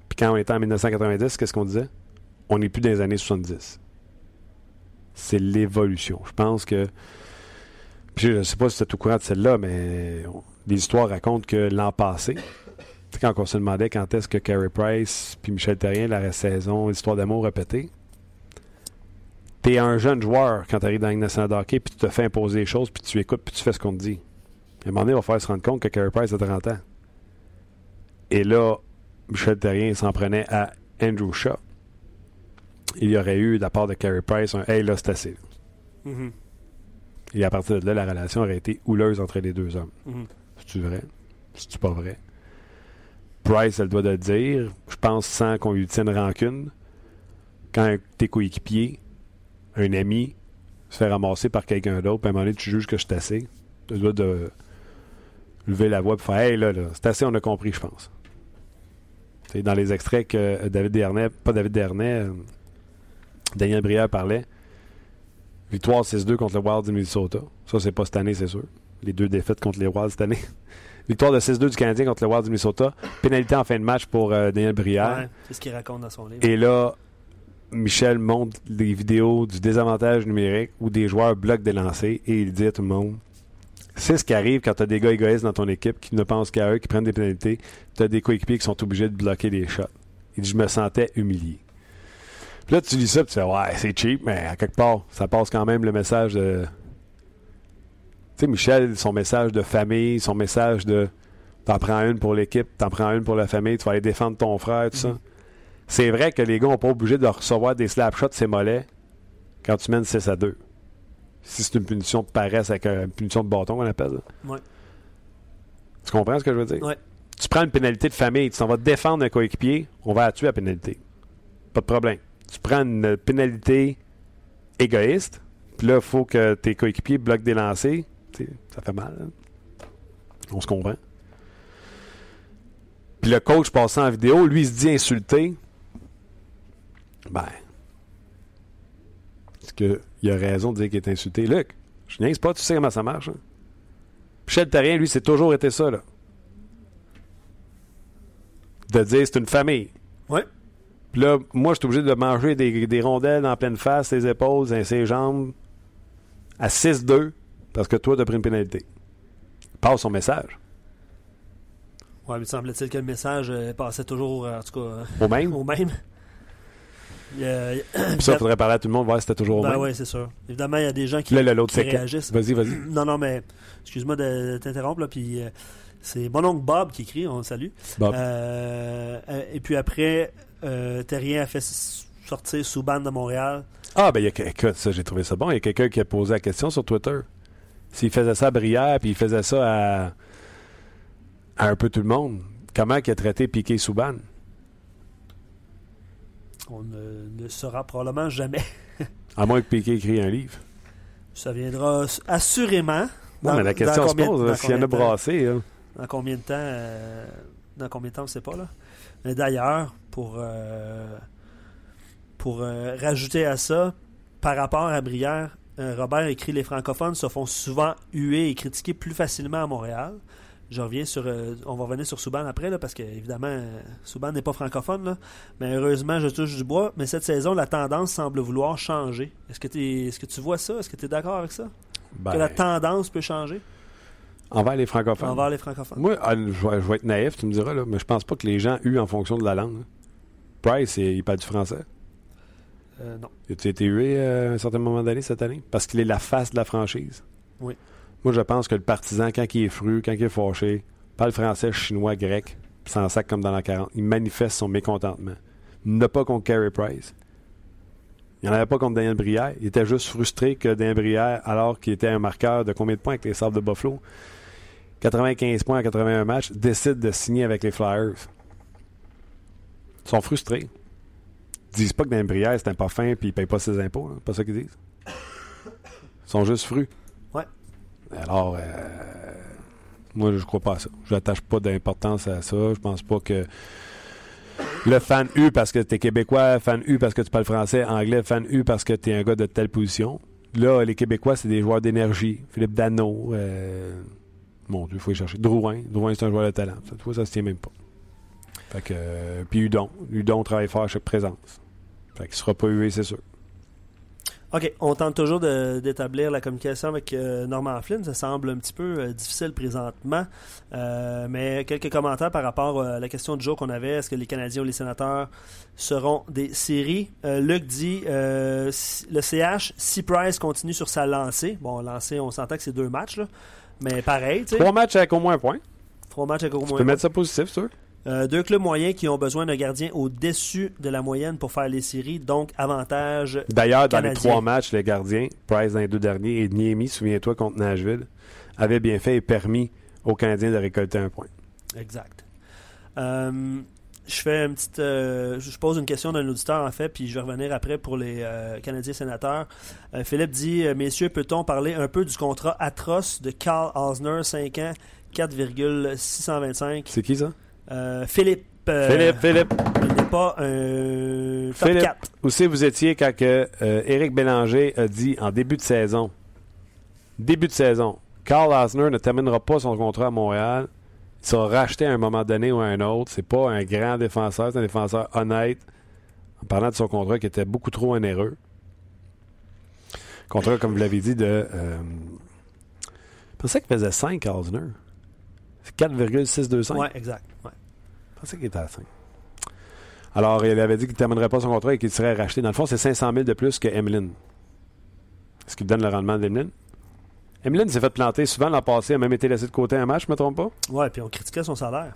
Puis quand on était en 1990, qu'est-ce qu'on disait? On n'est plus dans les années 70. C'est l'évolution. Je pense que. Puis je ne sais pas si es au courant de celle-là, mais les histoires racontent que l'an passé, quand on se demandait quand est-ce que Carey Price puis Michel Terrien, la saison, l'histoire d'amour répétée, T'es un jeune joueur quand tu arrives dans la nationale de hockey, puis tu te fais imposer les choses, puis tu écoutes, puis tu fais ce qu'on te dit. À un moment donné, il va falloir se rendre compte que Carey Price a 30 ans. Et là, Michel Terrien s'en prenait à Andrew Shaw. Il y aurait eu, de la part de Carey Price, un Hey, là, c'est assez. Mm-hmm. Et à partir de là, la relation aurait été houleuse entre les deux hommes. Mm-hmm. C'est-tu vrai? C'est-tu pas vrai? Price, elle doit le dire, je pense sans qu'on lui tienne rancune. Quand tes coéquipiers un ami se fait ramasser par quelqu'un d'autre, puis à un moment donné, tu juges que je suis assez. Tu dois de lever la voix et faire Hey, là, là c'est assez, on a compris, je pense. C'est dans les extraits que David Dernay, pas David Dernay, euh, Daniel Brière parlait. Victoire 6-2 contre le Wild du Minnesota. Ça, c'est pas cette année, c'est sûr. Les deux défaites contre les Wilds cette année. Victoire de 6-2 du Canadien contre le Wild du Minnesota. Pénalité en fin de match pour euh, Daniel Brière. c'est ce qu'il raconte dans son livre. Et là, Michel montre des vidéos du désavantage numérique où des joueurs bloquent des lancers et il dit à tout le monde c'est ce qui arrive quand tu as des gars égoïstes dans ton équipe qui ne pensent qu'à eux, qui prennent des pénalités. Tu des coéquipiers qui sont obligés de bloquer des shots. Il dit Je me sentais humilié. Puis là, tu lis ça tu fais Ouais, c'est cheap, mais à quelque part, ça passe quand même le message de. Tu sais, Michel, son message de famille, son message de T'en prends une pour l'équipe, t'en prends une pour la famille, tu vas aller défendre ton frère, tout ça. C'est vrai que les gars n'ont pas obligé de recevoir des slap shots c'est mollets quand tu mènes 6 à 2. Si c'est une punition de paresse avec une punition de bâton qu'on appelle. Ouais. Tu comprends ce que je veux dire? Ouais. Tu prends une pénalité de famille, tu t'en vas défendre un coéquipier, on va la tuer à pénalité. Pas de problème. Tu prends une pénalité égoïste, puis là, il faut que tes coéquipiers bloquent des lancers. ça fait mal. Hein? On se comprend. Puis le coach passant en vidéo, lui, il se dit insulté. Ben. Est-ce qu'il a raison de dire qu'il est insulté? Luc, je niaise pas, tu sais comment ça marche. Hein? Michel Terrien, lui, c'est toujours été ça, là. de dire c'est une famille. Oui. Puis là, moi, je suis obligé de manger des, rondelles en pleine face, ses épaules, ses jambes, à 6-2, parce que toi, tu as pris une pénalité. Passe son message. Oui, mais semble-t-il que le message euh, passait toujours, en tout cas, euh, au même? Au même. Puis ça, il faudrait parler à tout le monde, voir si c'était toujours au ben. Oui, c'est sûr. Évidemment, il y a des gens qui, là, qui réagissent. Vas-y, vas-y. Non, non, mais excuse-moi de t'interrompre, là, puis euh, c'est mon oncle Bob qui écrit, on le salue. Bob. et puis après, Terrien a fait sortir Souban de Montréal. Ah, ben, il y a, écoute, ça, j'ai trouvé ça bon. Il y a quelqu'un qui a posé la question sur Twitter. S'il faisait ça à Brière, puis il faisait ça à à un peu tout le monde. Comment il a traité Piqué Souban? On ne le saura probablement jamais. à moins que Piqué écrit un livre. Ça viendra assurément. Non, mais la question se pose, s'il y en a brassé. Dans combien de temps euh, Dans combien de temps, on ne sait pas. Là. Mais d'ailleurs, pour, euh, pour euh, rajouter à ça, par rapport à Brière, Robert écrit Les francophones se font souvent huer et critiquer plus facilement à Montréal. Je reviens sur. Euh, on va revenir sur Souban après, là, parce qu'évidemment, évidemment Souban n'est pas francophone. Là, mais heureusement, je touche du bois. Mais cette saison, la tendance semble vouloir changer. Est-ce que, es, est-ce que tu vois ça? Est-ce que tu es d'accord avec ça? Ben, que la tendance peut changer? Envers les francophones. Envers les francophones. Moi, ah, je vais, être naïf, tu me diras, là, mais je pense pas que les gens huent en fonction de la langue. Price, il parle du français. Euh, non. Tu as été hué euh, à un certain moment donné cette année? Parce qu'il est la face de la franchise. Oui. Moi, je pense que le partisan, quand il est fru, quand il est fâché, parle français, chinois, grec, sans sac comme dans la 40. Il manifeste son mécontentement. Il n'a pas contre Carey Price. Il n'en avait pas contre Daniel Brière. Il était juste frustré que Daniel Brière, alors qu'il était un marqueur de combien de points avec les Sabres de Buffalo? 95 points à 81 matchs, décide de signer avec les Flyers. Ils sont frustrés. Ils disent pas que Daniel Brière, c'est un parfum puis il paye pas ses impôts. C'est pas ça qu'ils disent. Ils sont juste frus. Alors, euh, moi, je crois pas à ça. Je n'attache pas d'importance à ça. Je pense pas que le fan U parce que tu es québécois, fan U parce que tu parles français, anglais, fan U parce que tu es un gars de telle position. Là, les Québécois, c'est des joueurs d'énergie. Philippe Dano, euh, mon Dieu, il faut y chercher. Drouin, Drouin, c'est un joueur de talent. Ça, tu ça se tient même pas. Fait que, euh, puis Udon. Udon travaille fort à chaque présence. Fait qu'il sera pas hué, c'est sûr. OK, on tente toujours d'établir la communication avec euh, Norman Flynn. Ça semble un petit peu euh, difficile présentement. Euh, mais quelques commentaires par rapport à la question du jour qu'on avait. Est-ce que les Canadiens ou les sénateurs seront des séries? Luc dit le CH, si Price continue sur sa lancée. Bon, lancée, on s'entend que c'est deux matchs, là, mais pareil. Trois matchs avec au moins un point. Trois matchs avec au moins un point. Tu peux mettre ça positif, sûr. Euh, deux clubs moyens qui ont besoin d'un gardien au-dessus de la moyenne pour faire les séries, donc avantage. D'ailleurs, dans les trois matchs, les gardiens, Price dans les deux derniers et Niemi, souviens-toi, contre Nashville, avaient bien fait et permis aux Canadiens de récolter un point. Exact. Euh, je fais une petite. Euh, je pose une question d'un auditeur, en fait, puis je vais revenir après pour les Canadiens sénateurs. Philippe dit Messieurs, peut-on parler un peu du contrat atroce de Carl Osner, 5 ans, 4,625 C'est qui ça? Euh, Philippe. Euh, Philippe, Philippe. Il n'est pas un top Philippe, 4. Où c'est vous étiez quand que, euh, Éric Bélanger a dit en début de saison, début de saison, Carl Asner ne terminera pas son contrat à Montréal. Il sera racheté à un moment donné ou à un autre. C'est pas un grand défenseur, c'est un défenseur honnête. En parlant de son contrat qui était beaucoup trop onéreux. Contrat, comme vous l'avez dit, de. je pensais qu'il faisait 5 Asner. C'est 4,625. Oui, exact. Ouais. Pensais qu'il était à 5. Alors, il avait dit qu'il ne terminerait pas son contrat et qu'il serait racheté. Dans le fond, c'est 500 000 de plus que Emeline. Est-ce qu'il donne le rendement d'Emeline? Emeline s'est fait planter souvent l'an passé, a même été laissé de côté un match, je ne me trompe pas? Ouais, puis on critiquait son salaire.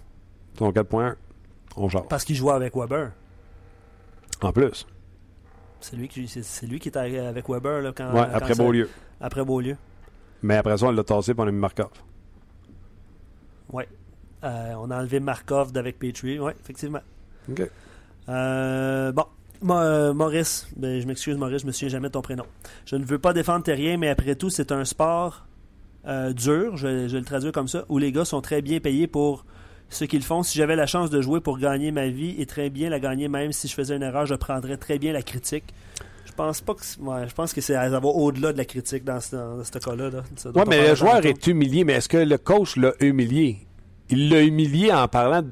Son 4.1. On. Parce qu'il jouait avec Weber. En plus. C'est lui, qui, c'est, lui qui était avec Weber là, quand. Ouais, après Beaulieu. Après Beaulieu. Mais après ça, on l'a tassé pour on a mis Markov. Oui. Euh, on a enlevé Markov d'avec Petrie. Oui, effectivement. OK. Euh, bon. Euh, Maurice, ben, je m'excuse Maurice, je me souviens jamais de ton prénom. Je ne veux pas défendre Terrien, mais après tout, c'est un sport dur, je, vais le traduire comme ça, où les gars sont très bien payés pour ce qu'ils font. Si j'avais la chance de jouer pour gagner ma vie et très bien la gagner, même si je faisais une erreur, je prendrais très bien la critique. Je pense pas que je pense que c'est à avoir au-delà de la critique dans ce, cas-là. oui, mais le joueur est humilié, mais est-ce que le coach l'a humilié? Il l'a humilié en parlant. Tu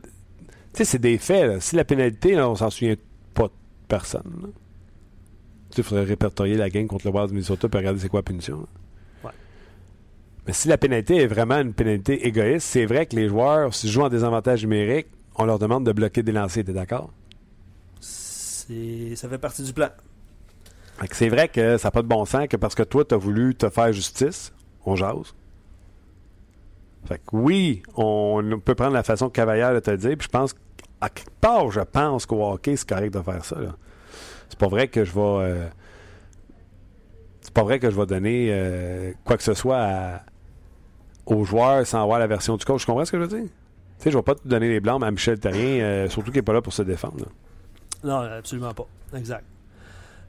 sais, c'est des faits. Si la pénalité, là, on s'en souvient pas de personne. Il faudrait répertorier la game contre le Wild du Minnesota et regarder c'est quoi la punition. Mais si la pénalité est vraiment une pénalité égoïste, c'est vrai que les joueurs, s'ils jouent en désavantage numérique, on leur demande de bloquer des lancers. T'es d'accord? Ça fait partie du plan. C'est vrai que ça n'a pas de bon sens que parce que toi, tu as voulu te faire justice, on jase. Fait que oui, on peut prendre la façon que Cavalier de te dire, puis je pense à quelque part, je pense qu'au hockey, c'est correct de faire ça. C'est pas vrai que je vais. Euh, c'est pas vrai que je vais donner euh, quoi que ce soit aux joueurs sans avoir la version du coach. Tu comprends ce que je veux dire? Tu sais, je vais pas te donner les blancs à Michel Terrien, euh, surtout qu'il n'est pas là pour se défendre. Non, absolument pas. Exact.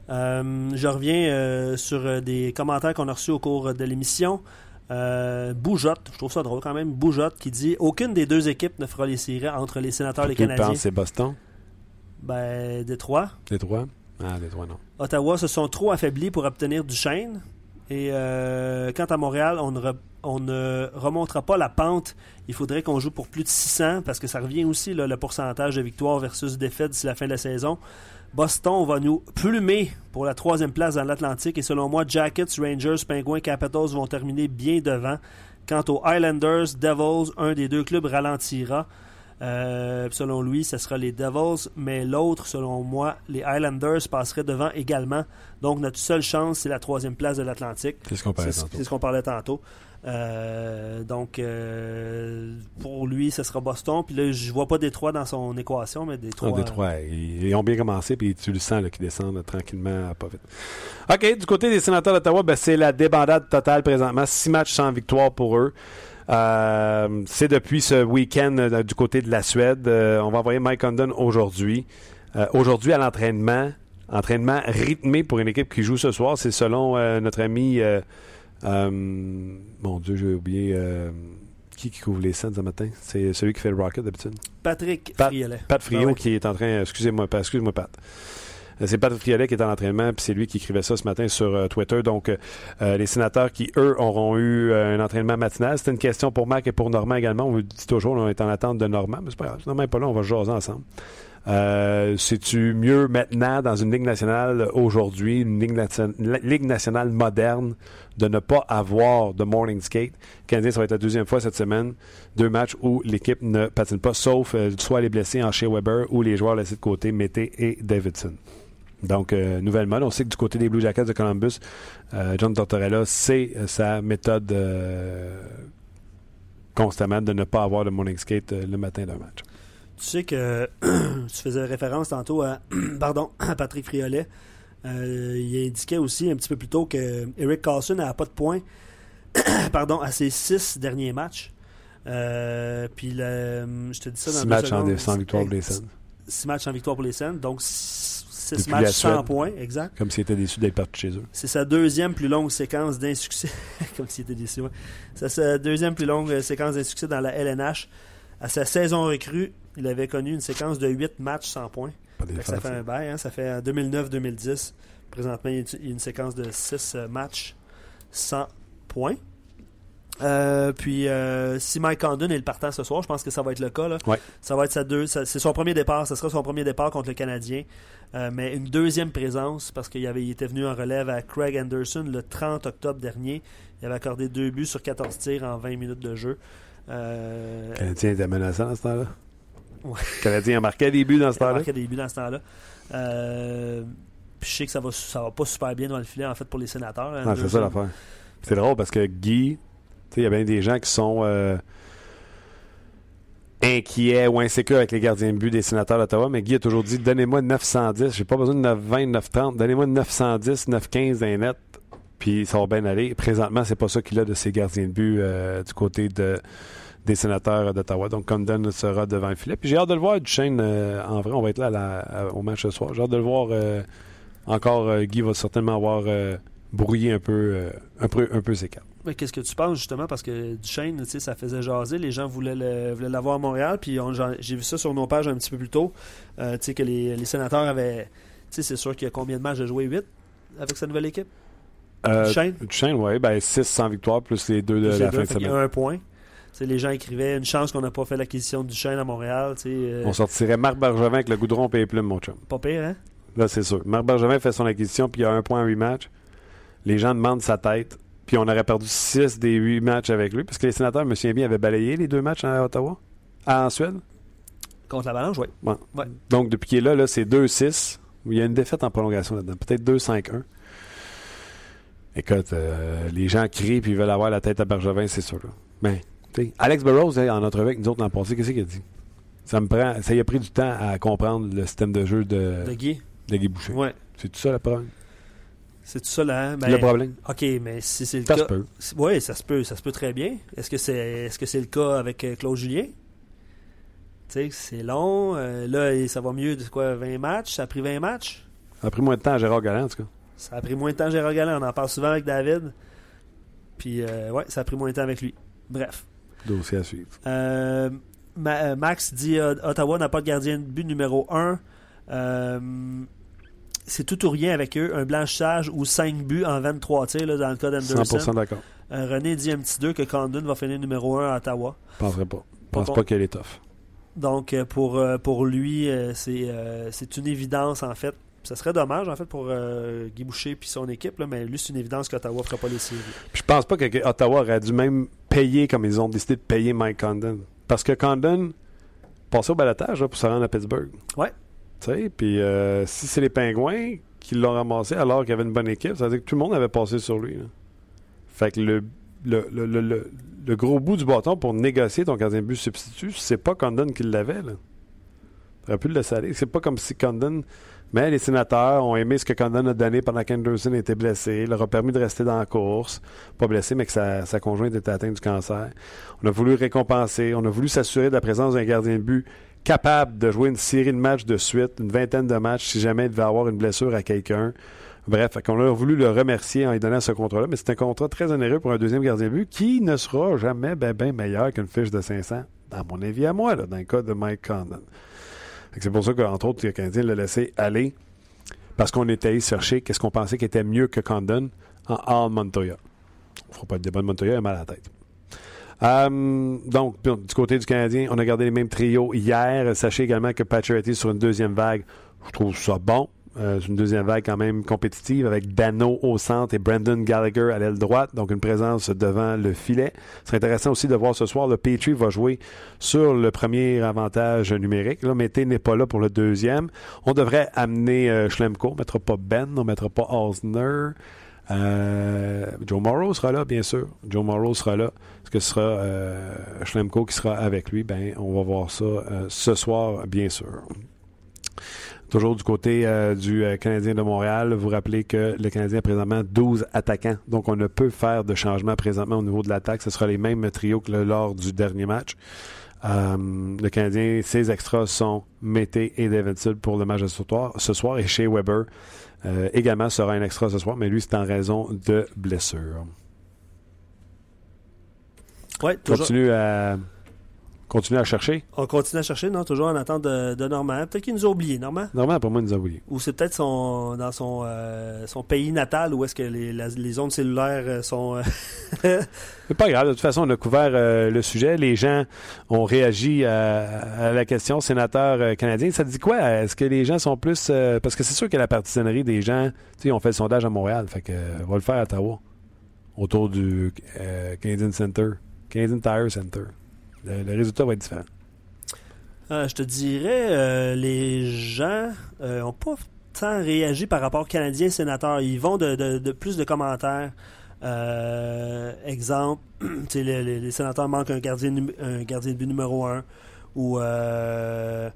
je reviens sur des commentaires qu'on a reçus au cours de l'émission. Euh, Boujotte, je trouve ça drôle quand même. Boujotte qui dit Aucune des deux équipes ne fera les séries entre les sénateurs et les Canadiens. c'est Boston? Ben, Détroit. Détroit? Ah, Détroit, non. Ottawa se sont trop affaiblis pour obtenir du chêne. Et euh, quant à Montréal, on ne, on ne, remontera pas la pente. Il faudrait qu'on joue pour plus de 600 parce que ça revient aussi le pourcentage de victoire versus défaite d'ici la fin de la saison. Boston va nous plumer pour la troisième place dans l'Atlantique et selon moi, Jackets, Rangers, Penguins, Capitals vont terminer bien devant. Quant aux Islanders, Devils, un des deux clubs ralentira. Euh, selon lui, ce sera les Devils, mais l'autre, selon moi, les Islanders passeraient devant également. Donc notre seule chance, c'est la troisième place de l'Atlantique. C'est ce qu'on parlait tantôt. C'est ce qu'on parlait tantôt. Euh, donc, euh, pour lui, ce sera Boston. Puis là, je vois pas Détroit dans son équation, mais Détroit. Non, Détroit, ils, ont bien commencé, puis tu le sens qu'ils descendent tranquillement, pas vite. OK, du côté des sénateurs d'Ottawa, ben, c'est la débandade totale présentement. Six matchs sans victoire pour eux. Euh, c'est depuis ce week-end du côté de la Suède. on va envoyer Mike Condon aujourd'hui. aujourd'hui, à l'entraînement, entraînement rythmé pour une équipe qui joue ce soir. C'est selon notre ami euh, mon Dieu, j'ai oublié. Euh, qui, qui couvre les scènes ce matin? C'est celui qui fait le Rocket d'habitude Patrick Friolet. Pat Friot ah qui est en train. Excusez-moi, excuse-moi, Pat. Euh, c'est Patrick Friolet qui est en entraînement, puis c'est lui qui écrivait ça ce matin sur Twitter. Donc, les sénateurs qui, eux, auront eu un entraînement matinal. C'était une question pour Marc et pour Normand également. On vous dit toujours, on est en attente de Normand, mais c'est pas grave. N'est pas là, on va jaser ensemble. Euh, C'est-tu mieux maintenant dans une Ligue nationale aujourd'hui, une ligue, nationale moderne, de ne pas avoir de morning skate? Ça va être la deuxième fois cette semaine. Deux matchs où l'équipe ne patine pas, sauf euh, soit les blessés en chez Weber ou les joueurs laissés de côté, Mété et Davidson. Donc, euh, nouvelle mode. On sait que du côté des Blue Jackets de Columbus, euh, John Tortorella, c'est sa méthode constamment de ne pas avoir de morning skate le matin d'un match. Tu sais que tu faisais référence tantôt à, pardon, à Patrick Friolet. Euh, il indiquait aussi un petit peu plus tôt que Eric Carlson n'a pas de points pardon, à ses six derniers matchs. Euh, puis je te dis ça dans six matchs en, sans victoire pour les scènes. Six matchs en victoire pour les scènes, donc six matchs sans points, exact. Comme s'il était déçu d'être parti chez eux. C'est sa deuxième plus longue séquence d'insuccès. Comme s'il était déçu, C'est sa deuxième plus longue séquence d'insuccès dans la LNH. À sa saison recrue, il avait connu une séquence de 8 matchs sans points. ça fait un bail, hein? ça fait 2009-2010. Présentement, il y a une séquence de 6 euh, matchs sans points. Euh, puis euh, si Mike Condon est le partant ce soir, je pense que ça va être le cas. Ça va être sa deux, c'est son premier départ, ça sera son premier départ contre le Canadien. mais une deuxième présence parce qu'il avait, était venu en relève à Craig Anderson le 30 octobre dernier. Il avait accordé deux buts sur 14 tirs en 20 minutes de jeu. le Canadien était menaçant à ce temps-là. Le Canadien a marqué des buts dans ce temps-là. marqué des buts dans ce temps-là. Euh, puis je sais que ça va, ça va pas super bien dans le filet, en fait, pour les sénateurs. Hein, c'est ça l'affaire. C'est drôle parce que Guy, il y a bien des gens qui sont euh, inquiets ou insécures avec les gardiens de but des sénateurs d'Ottawa, mais Guy a toujours dit donnez-moi 910. J'ai pas besoin de 920, 930. Donnez-moi 910, 915 d'un net. Puis ça va bien aller. Présentement, c'est pas ça qu'il a de ses gardiens de but euh, du côté de des sénateurs d'Ottawa. Donc, Condon sera devant le filet. Puis j'ai hâte de le voir, Duchesne, euh, en vrai, on va être là au match ce soir. J'ai hâte de le voir. Euh, encore, euh, Guy va certainement avoir brouillé un peu, un peu, un peu ses cartes. Mais qu'est-ce que tu penses justement? Parce que Duchesne, tu sais, ça faisait jaser, les gens voulaient l'avoir à Montréal, puis j'ai vu ça sur nos pages un petit peu plus tôt, tu sais que les, sénateurs avaient, tu sais, c'est sûr qu'il y a combien de matchs de jouer? 8 avec sa nouvelle équipe? Duchesne, Duchesne oui, ben 6 sans victoire plus les deux de la fin de semaine. un point. les gens écrivaient une chance qu'on n'a pas fait l'acquisition du chêne à Montréal. Euh, On sortirait Marc Bergevin avec le goudron et les plumes, mon chum. Pas pire, hein? Là, c'est sûr. Marc Bergevin fait son acquisition, puis il y a un point en huit matchs. Les gens demandent sa tête. Puis on aurait perdu six des huit matchs avec lui, parce que les sénateurs, je me souviens bien, avaient balayé les deux matchs à Ottawa, à, en Suède. Contre l'Avalanche, oui. Ouais. Donc, depuis qu'il est là, là c'est 2-6. Il y a une défaite en prolongation là-dedans. Peut-être 2-5-1. Écoute, euh, les gens crient puis ils veulent avoir la tête à Bergevin, c'est sûr. Mais, ben, Alex Burrows, en entrevue avec nous autres l'an passé, qu'est-ce qu'il a dit? Ça me prend. Ça y a pris du temps à comprendre le système de jeu de, de Guy. De Guy Boucher. Ouais. C'est tout ça le problème? C'est tout ça là. Ben, le problème. OK, mais si c'est le ça cas. Se peut. Oui, ça se peut. Ça se peut très bien. Est-ce que c'est est -ce c'est le cas avec euh, Claude Julien? Tu sais, c'est long. Euh, là, ça va mieux de quoi, 20 matchs? Ça a pris 20 matchs? Ça a pris moins de temps à Gérard Galland, en tout cas. Ça a pris moins de temps à Gérard Galland. On en parle souvent avec David. Puis, euh, ouais, ça a pris moins de temps avec lui. Bref. Dossier à suivre. Euh, Max dit Ottawa n'a pas de gardien de but numéro 1 c'est tout ou rien avec eux. Un blanchissage ou 5 buts en 23 tirs là, dans le cas d'Anderson. 100% d'accord. Euh, René dit un petit 2 que Condon va finir numéro 1 à Ottawa. Je penserais pas. Je pense pas qu'elle est tough. Donc, euh, pour, euh, pour lui, c'est c'est une évidence, en fait. Ça serait dommage, en fait, pour Guy Boucher et son équipe, là, mais lui, c'est une évidence qu'Ottawa ne fera pas les séries. je pense pas que Ottawa aurait dû même payer comme ils ont décidé de payer Mike Condon. Parce que Condon passait au balatage pour se rendre à Pittsburgh. Ouais. Puis euh, si c'est les Pingouins qui l'ont ramassé alors qu'il y avait une bonne équipe, ça veut dire que tout le monde avait passé sur lui. Fait que le, gros bout du bâton pour négocier ton gardien de but substitut, c'est pas Condon qui l'avait. Tu aurais pu le laisser aller. C'est pas comme si Condon. Mais les sénateurs ont aimé ce que Condon a donné pendant qu'Anderson était blessé. Il leur a permis de rester dans la course. Pas blessé, mais que sa, sa conjointe était atteinte du cancer. On a voulu récompenser. On a voulu s'assurer de la présence d'un gardien de but capable de jouer une série de matchs de suite, une vingtaine de matchs, si jamais il devait avoir une blessure à quelqu'un. Bref, on a voulu le remercier en lui donnant ce contrat-là, mais c'est un contrat très onéreux pour un deuxième gardien de but qui ne sera jamais bien ben meilleur qu'une fiche de 500, à mon avis à moi, dans le cas de Mike Condon. C'est pour ça qu'entre autres, le Canadien l'a laissé aller parce qu'on était allé chercher qu'est-ce qu'on pensait qui était mieux que Condon en Al Montoya. On ne fera pas de débat de Montoya, il a mal à la tête. Euh, donc, du côté du Canadien, on a gardé les mêmes trios hier. Sachez également que Pacioretty sur une deuxième vague, je trouve ça bon. Euh, une deuxième vague quand même compétitive avec Dano au centre et Brandon Gallagher à l'aile droite, donc une présence devant le filet. Ce serait intéressant aussi de voir ce soir, le Petrie va jouer sur le premier avantage numérique. Là, Mété n'est pas là pour le deuxième. On devrait amener euh, Schlemko, on ne mettra pas Ben, on ne mettra pas Osner. Euh, Joe Morrow sera là, bien sûr. Joe Morrow sera là. Que sera euh, qui sera avec lui? Ben, on va voir ça euh, ce soir, bien sûr. Toujours du côté euh, du Canadien de Montréal, vous rappelez que le Canadien a présentement 12 attaquants. Donc, on ne peut faire de changement présentement au niveau de l'attaque. Ce sera les mêmes trios que lors du dernier match. le Canadien, ses extras sont Mété et Davidson pour le match de ce soir, ce soir et chez Weber euh, également sera un extra ce soir, mais lui, c'est en raison de blessure. Ouais, toujours. Continue à, continue à chercher? On continue à chercher, non? Toujours en attente de, de Normand. Peut-être qu'il nous a oubliés, Normand? Normand, pour moi, il nous a oubliés. Ou c'est peut-être son, dans son, euh, son pays natal où est-ce que les, les, ondes cellulaires euh, sont... c'est pas grave. De toute façon, on a couvert le sujet. Les gens ont réagi à, la question sénateur canadien. Ça dit quoi? Est-ce que les gens sont plus... parce que c'est sûr que la partisanerie des gens... Tu sais, on fait le sondage à Montréal. Fait que on va le faire à Ottawa. Autour du Canadian Center. Canadian Tire Center. Le, résultat va être différent. Euh, je te dirais, euh, les gens n'ont euh, pas tant réagi par rapport aux Canadiens sénateurs. Ils vont de, plus de commentaires. exemple, les, les, sénateurs manquent un gardien, de but numéro un. Ou la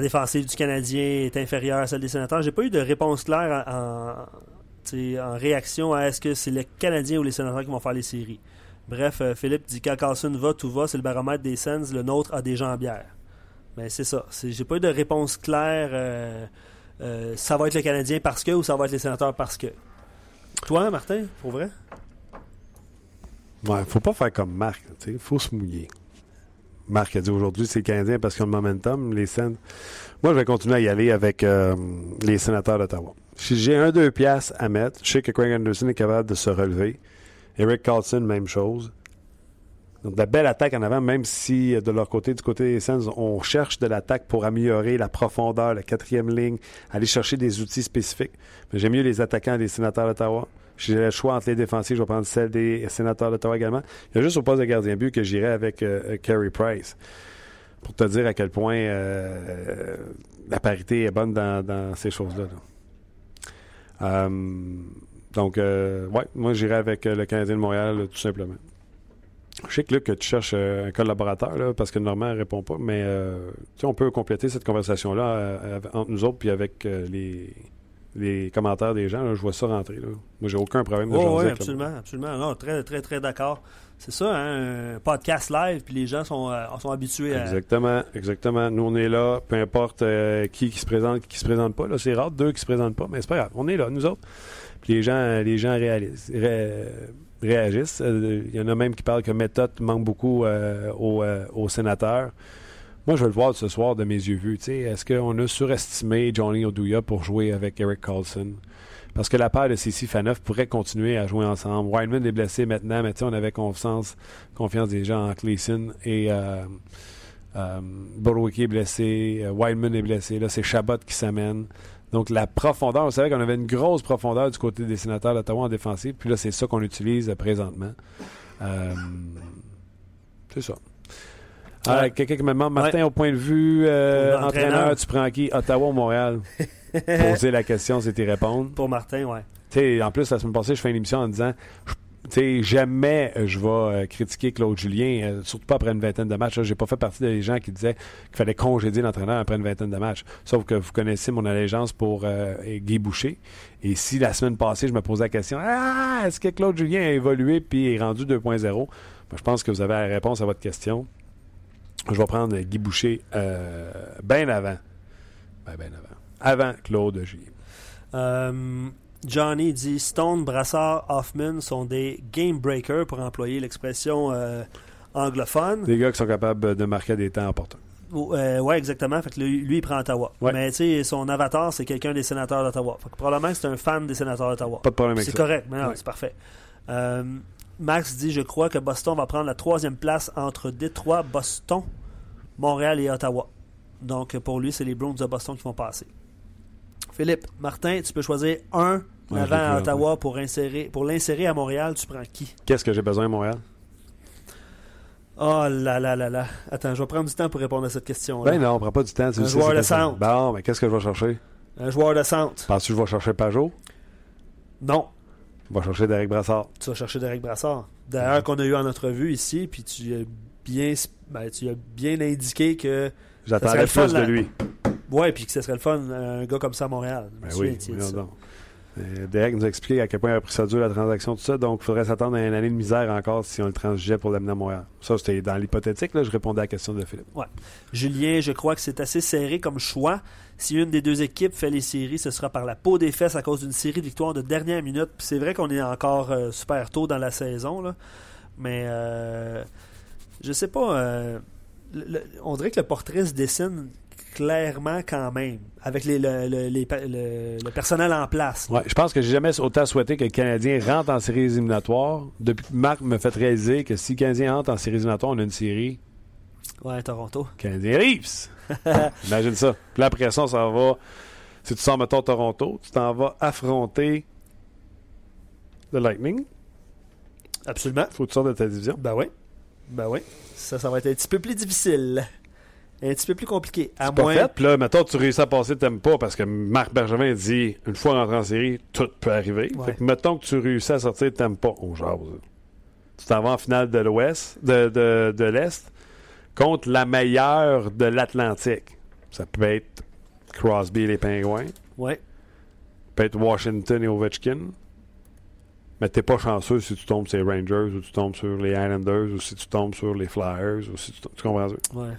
défensive du Canadien est inférieure à celle des sénateurs. J'ai pas eu de réponse claire en, en réaction à est-ce que c'est les Canadiens ou les sénateurs qui vont faire les séries. Bref, euh, Philippe dit quand Carlson va, tout va, c'est le baromètre des Sens, le nôtre a des jambières. Mais ben, c'est ça. J'ai pas eu de réponse claire. Euh, euh, ça va être le Canadien parce que ou ça va être les sénateurs parce que. Toi, Martin, pour vrai? Ouais, faut pas faire comme Marc. Il faut se mouiller. Marc a dit aujourd'hui c'est le Canadien parce qu'ils ont le momentum. Les Sens. Moi, je vais continuer à y aller avec les sénateurs d'Ottawa. Si j'ai un deux piastres à mettre, je sais que Craig Anderson est capable de se relever. Eric Carlson, même chose. Donc, de la belle attaque en avant, même si de leur côté, du côté des Sens, on cherche de l'attaque pour améliorer la profondeur, la quatrième ligne, aller chercher des outils spécifiques. Mais j'aime mieux les attaquants des sénateurs d'Ottawa. J'ai le choix entre les défensifs, je vais prendre celle des sénateurs d'Ottawa également. Il y a juste au poste de gardien but que j'irai avec euh, Carey Price. Pour te dire à quel point euh, la parité est bonne dans, ces choses-là. Euh, donc, ouais, moi j'irai avec le Canadien de Montréal, tout simplement. Je sais que Luc, que tu cherches euh, un collaborateur, là, parce que Normand ne répond pas, mais euh, on peut compléter cette conversation-là euh, entre nous autres puis avec les, les commentaires des gens. je vois ça rentrer. Là. Moi, j'ai aucun problème de oh, Oui, absolument, absolument. Non, très, très, très d'accord. C'est ça, hein, un podcast live, puis les gens sont, sont habitués à. Exactement, exactement. Nous, on est là, peu importe qui, qui se présente, qui se présente pas. Là, c'est rare, deux qui se présentent pas, mais c'est pas grave. On est là, nous autres. Les gens, les gens réagissent. Euh, il y en a même qui parlent que méthode manque beaucoup euh, euh, aux, sénateurs. Moi, je veux le voir ce soir de mes yeux vus. Est-ce qu'on a surestimé Johnny Oduya pour jouer avec Eric Carlson? Parce que la paire de CC Faneuf pourrait continuer à jouer ensemble. Wildman est blessé maintenant, mais on avait confiance, des gens en Clayson et euh, est blessé, Wildman est blessé. Là, c'est Chabot qui s'amène. Donc, la profondeur, on savait qu'on avait une grosse profondeur du côté des sénateurs d'Ottawa en défensive. Puis là, c'est ça qu'on utilise présentement. Euh, c'est ça. Ah, quelqu'un qui me demande, Martin, au point de vue euh, entraîneur, tu prends qui? Ottawa ou Montréal? Poser la question, c'est y répondre. Pour Martin, ouais. en plus, la semaine passée, je fais une émission en disant jamais euh, je vais euh, critiquer Claude Julien, euh, surtout pas après une vingtaine de matchs. J'ai pas fait partie des gens qui disaient qu'il fallait congédier l'entraîneur après une vingtaine de matchs. Sauf que vous connaissez mon allégeance pour Guy Boucher. Et si la semaine passée, je me posais la question Ah, est-ce que Claude Julien a évolué puis est rendu 2.0 ben, Je pense que vous avez la réponse à votre question. Je vais prendre Guy Boucher bien avant. Ben, bien avant. Avant Claude Julien. Johnny dit Stone, Brassard, Hoffman sont des game breakers pour employer l'expression euh, anglophone. Des gars qui sont capables de marquer des temps importants. Euh, oui, exactement. Fait que lui, il prend Ottawa. Mais tu sais, son avatar, c'est quelqu'un des sénateurs d'Ottawa. Probablement que c'est un fan des sénateurs d'Ottawa. Pas de problème avec ça. C'est correct, mais c'est parfait. Euh, Max dit Je crois que Boston va prendre la troisième place entre Détroit, Boston, Montréal et Ottawa. Donc pour lui, c'est les Browns de Boston qui vont passer. Philippe, Martin, tu peux choisir un avant à Ottawa pour, insérer, pour l'insérer à Montréal. Tu prends qui? Qu'est-ce que j'ai besoin à Montréal? Oh là là là là. Attends, je vais prendre du temps pour répondre à cette question-là. Ben non, on prend pas du temps. un joueur de centre. Bon, mais qu'est-ce que je vais chercher? Un joueur de centre. Penses-tu que je vais chercher Pajot? Non. Je vais chercher Derek Brassard. Tu vas chercher Derek Brassard. D'ailleurs, qu'on a eu en entrevue ici, puis tu as bien, ben, tu as bien indiqué que. J'attendais plus de lui. Ouais, puis que ce serait le fun, un gars comme ça à Montréal. Ben oui, euh, Derek nous a expliqué à quel point il a pris ça dur la transaction, tout ça. Donc, il faudrait s'attendre à une année de misère encore si on le transigeait pour l'amener à Montréal. Ça, c'était dans l'hypothétique. Là, je répondais à la question de Philippe. Ouais. Julien, je crois que c'est assez serré comme choix. Si une des deux équipes fait les séries, ce sera par la peau des fesses à cause d'une série de victoires de dernière minute. Puis c'est vrai qu'on est encore euh, super tôt dans la saison, là. mais euh, je sais pas. Euh, on dirait que le portrait se dessine clairement quand même, avec les, le, personnel en place. Ouais, je pense que j'ai jamais autant souhaité que le Canadien rentre en série éliminatoire. Depuis que Marc me fait réaliser que si le Canadien rentre en série éliminatoire, on a une série. Ouais, Toronto. Canadien Reeves. Imagine ça. Puis après ça, ça va. Si tu sors, mettons, Toronto, tu t'en vas affronter le Lightning. Absolument. Faut que tu sortes de ta division. Ben oui. Ben oui. Ça, ça va être un petit peu plus difficile un petit peu plus compliqué. À moins... pas fait. Puis là, mettons, tu réussis à passer, t'aimes pas, parce que Marc Bergevin dit une fois rentré en série, tout peut arriver. Fait que mettons que tu réussis à sortir, t'aimes pas. On jase. Tu t'en vas en finale de l'Ouest, de, de, de l'Est, contre la meilleure de l'Atlantique. Ça peut être Crosby et les Pingouins. Ouais. Ça peut être Washington et Ovechkin. Mais t'es pas chanceux si tu tombes sur les Rangers ou tu tombes sur les Islanders ou si tu tombes sur les Flyers ou si tu, tu comprends? Ouais.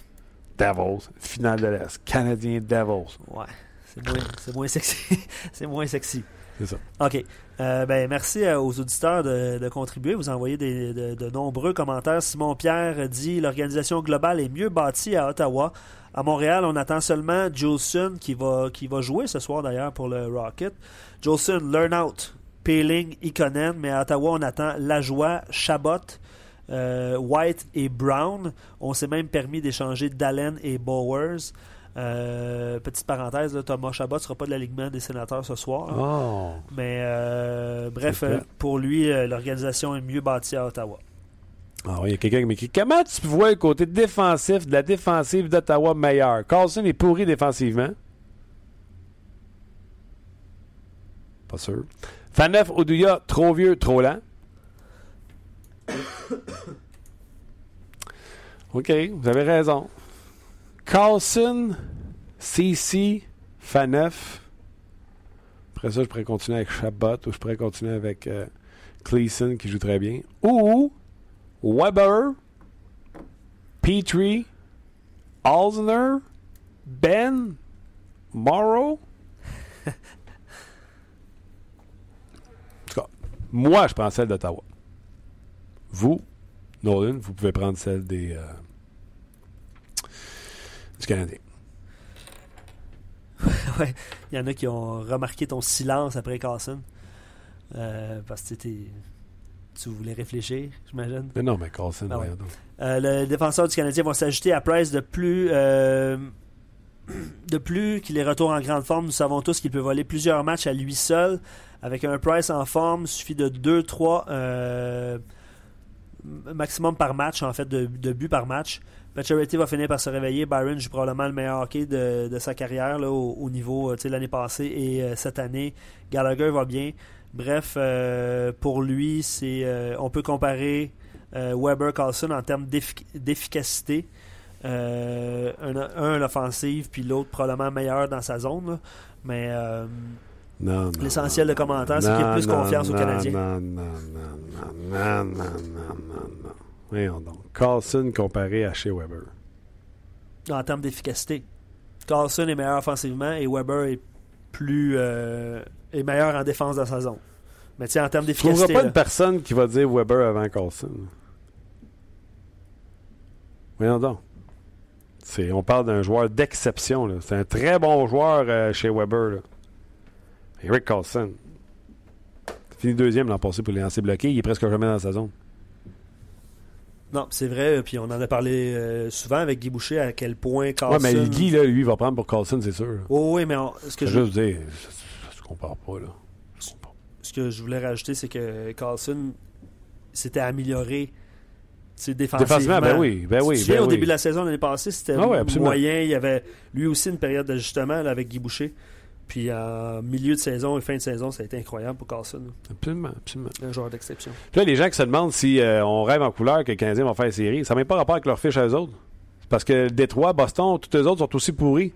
Devils, finale de l'Est. Canadien Devils. Ouais, c'est moins, moins sexy. c'est moins sexy. C'est ça. OK. Euh, ben, merci euh, aux auditeurs de, contribuer. Vous envoyez des, de, nombreux commentaires. Simon Pierre dit l'organisation globale est mieux bâtie à Ottawa. À Montréal, on attend seulement Jolson qui va, qui va jouer ce soir d'ailleurs pour le Rocket. Jolson, Learn Out, Peeling, Ikonen. Mais à Ottawa, on attend Lajoie, Chabot, White et Brown. On s'est même permis d'échanger Dallen et Bowers. petite parenthèse, Thomas Chabot ne sera pas de l'alignement des sénateurs ce soir. Oh. Mais bref, pour lui, l'organisation est mieux bâtie à Ottawa. Ah oui, il y a quelqu'un qui m'écrit Comment tu vois le côté défensif de la défensive d'Ottawa meilleur? Carlson est pourri défensivement. Pas sûr. Faneuf Oduya, trop vieux, trop lent. OK, vous avez raison. Carlson, CC, Faneuf. Après ça, je pourrais continuer avec Chabot ou je pourrais continuer avec euh, Cleason qui joue très bien. Ou Weber, Petrie, Alzner, Ben, Morrow. en tout cas, moi, je celle d'Ottawa. Vous, Nolan, vous pouvez prendre celle des euh, du Canadien. ouais, il y en a qui ont remarqué ton silence après Carson. Euh, parce que tu voulais réfléchir, j'imagine. Mais non, mais Carlson, ah euh, Le défenseur du Canadien va s'ajouter à Price de plus. Euh, de plus qu'il est retour en grande forme, nous savons tous qu'il peut voler plusieurs matchs à lui seul. Avec un Price en forme, il suffit de 2-3 euh, maximum par match, en fait, de, buts par match. Maturity va finir par se réveiller. Byron joue probablement le meilleur hockey de, sa carrière là, au, au, niveau l'année passée et cette année. Gallagher va bien. Bref, euh, pour lui, c'est euh, on peut comparer euh, Weber Carlson en termes d'efficacité. un, un l'offensive, puis l'autre probablement meilleur dans sa zone. Mais l'essentiel de commentaire, c'est qu'il y a plus confiance aux Canadiens. Non, non, non, non, non, non, non, non. Voyons donc. Carlson comparé à chez Weber. En termes d'efficacité. Carlson est meilleur offensivement et Weber est plus est meilleur en défense dans sa zone. Mais tu sais, en termes d'efficacité. Je ne pas une personne qui va dire Weber avant Carlson. Voyons donc. C'est, on parle d'un joueur d'exception. C'est un très bon joueur euh, chez Weber. Eric Carlson. Fini deuxième l'an passé pour les lancer bloqués. Il est presque jamais dans sa zone. Non, c'est vrai. Puis on en a parlé euh, souvent avec Guy Boucher à quel point Carlson. Oui, mais Guy, là, lui, va prendre pour Carlson, c'est sûr. Oh, oui, mais ce que je veux dire, compare pas, là. Ce que je voulais rajouter, c'est que Carlson s'était amélioré défensivement. défensivement. ben oui, ben oui. Ben au début de la saison l'année passée, c'était ah moyen. Il y avait lui aussi une période d'ajustement avec Guy Boucher. Puis en milieu de saison et fin de saison, ça a été incroyable pour Carlson. Absolument, absolument. Un joueur d'exception. Là, les gens qui se demandent si euh, on rêve en couleur que les Canadiens vont faire la série, ça n'a même pas rapport avec leur fiche à eux autres. Parce que Détroit, Boston, tous les autres sont aussi pourris.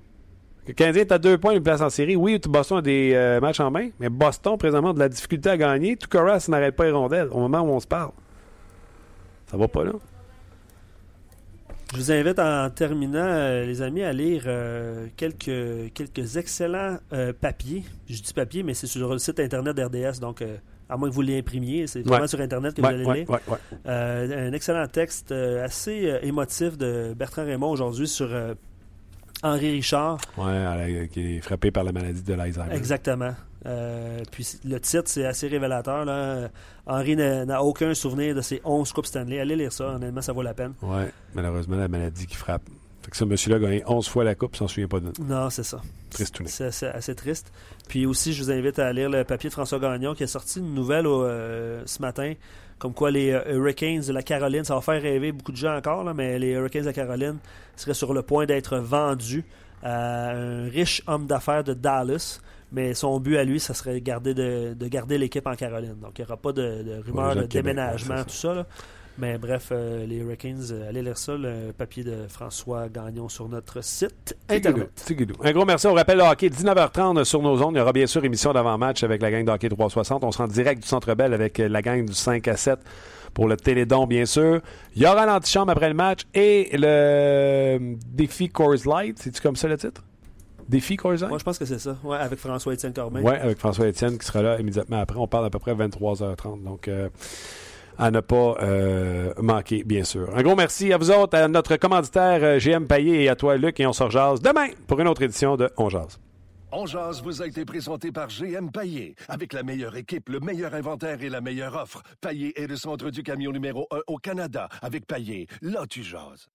Le Canadien est à deux points une place en série. Oui, Boston a des euh, matchs en main, mais Boston, présentement, a de la difficulté à gagner. Tout ça n'arrête pas les rondelles au moment où on se parle. Ça va pas là. Je vous invite en terminant, euh, les amis, à lire euh, quelques, quelques excellents papiers. Je dis papier, mais c'est sur le site internet d'RDS, donc à moins que vous l'imprimiez, c'est vraiment sur internet que vous allez lire. un excellent texte assez émotif de Bertrand Raymond aujourd'hui sur Henri Richard. Oui, qui est frappé par la maladie de l'Alzheimer. Exactement. Euh, puis le titre, c'est assez révélateur. Là. Henri n'a aucun souvenir de ses 11 Coupes Stanley. Allez lire ça, honnêtement, ça vaut la peine. Oui, malheureusement, la maladie qui frappe. Fait que ce monsieur-là a gagné 11 fois la Coupe, s'en souvient pas de Non, c'est ça. Triste C'est assez, triste. Puis aussi, je vous invite à lire le papier de François Gagnon qui a sorti une nouvelle euh, ce matin comme quoi les euh, Hurricanes de la Caroline, ça va faire rêver beaucoup de gens encore, là, mais les Hurricanes de la Caroline seraient sur le point d'être vendus à un riche homme d'affaires de Dallas. Mais son but à lui, ça serait garder de, garder l'équipe en Caroline. Donc il n'y aura pas de, de rumeurs de déménagement, tout ça. Là. Mais bref, euh, les Hurricanes, euh, allez lire ça, le papier de François Gagnon sur notre site Internet. Un gros merci. On rappelle le hockey, 19h30 sur nos ondes. Il y aura bien sûr émission d'avant-match avec la gang de hockey 360. On sera en direct du Centre Bell avec euh, la gang du 5 à 7 pour le Télédon, bien sûr. Il y aura l'antichambre après le match et le défi Coors Light. C'est-tu comme ça le titre? Défi Light? Moi, je pense que c'est ça. Ouais, avec François-Étienne Cormin. Oui, avec François-Étienne qui sera là immédiatement après. On parle à peu près 23h30. Donc à ne pas euh, manquer, bien sûr. Un gros merci à vous autres, à notre commanditaire euh, GM Payet et à toi, Luc, et on se rejase demain pour une autre édition de On Jase. On jase vous a été présenté par GM Paillé. Avec la meilleure équipe, le meilleur inventaire et la meilleure offre. Paillé est le centre du camion numéro 1 au Canada. Avec Paillé, là tu jases.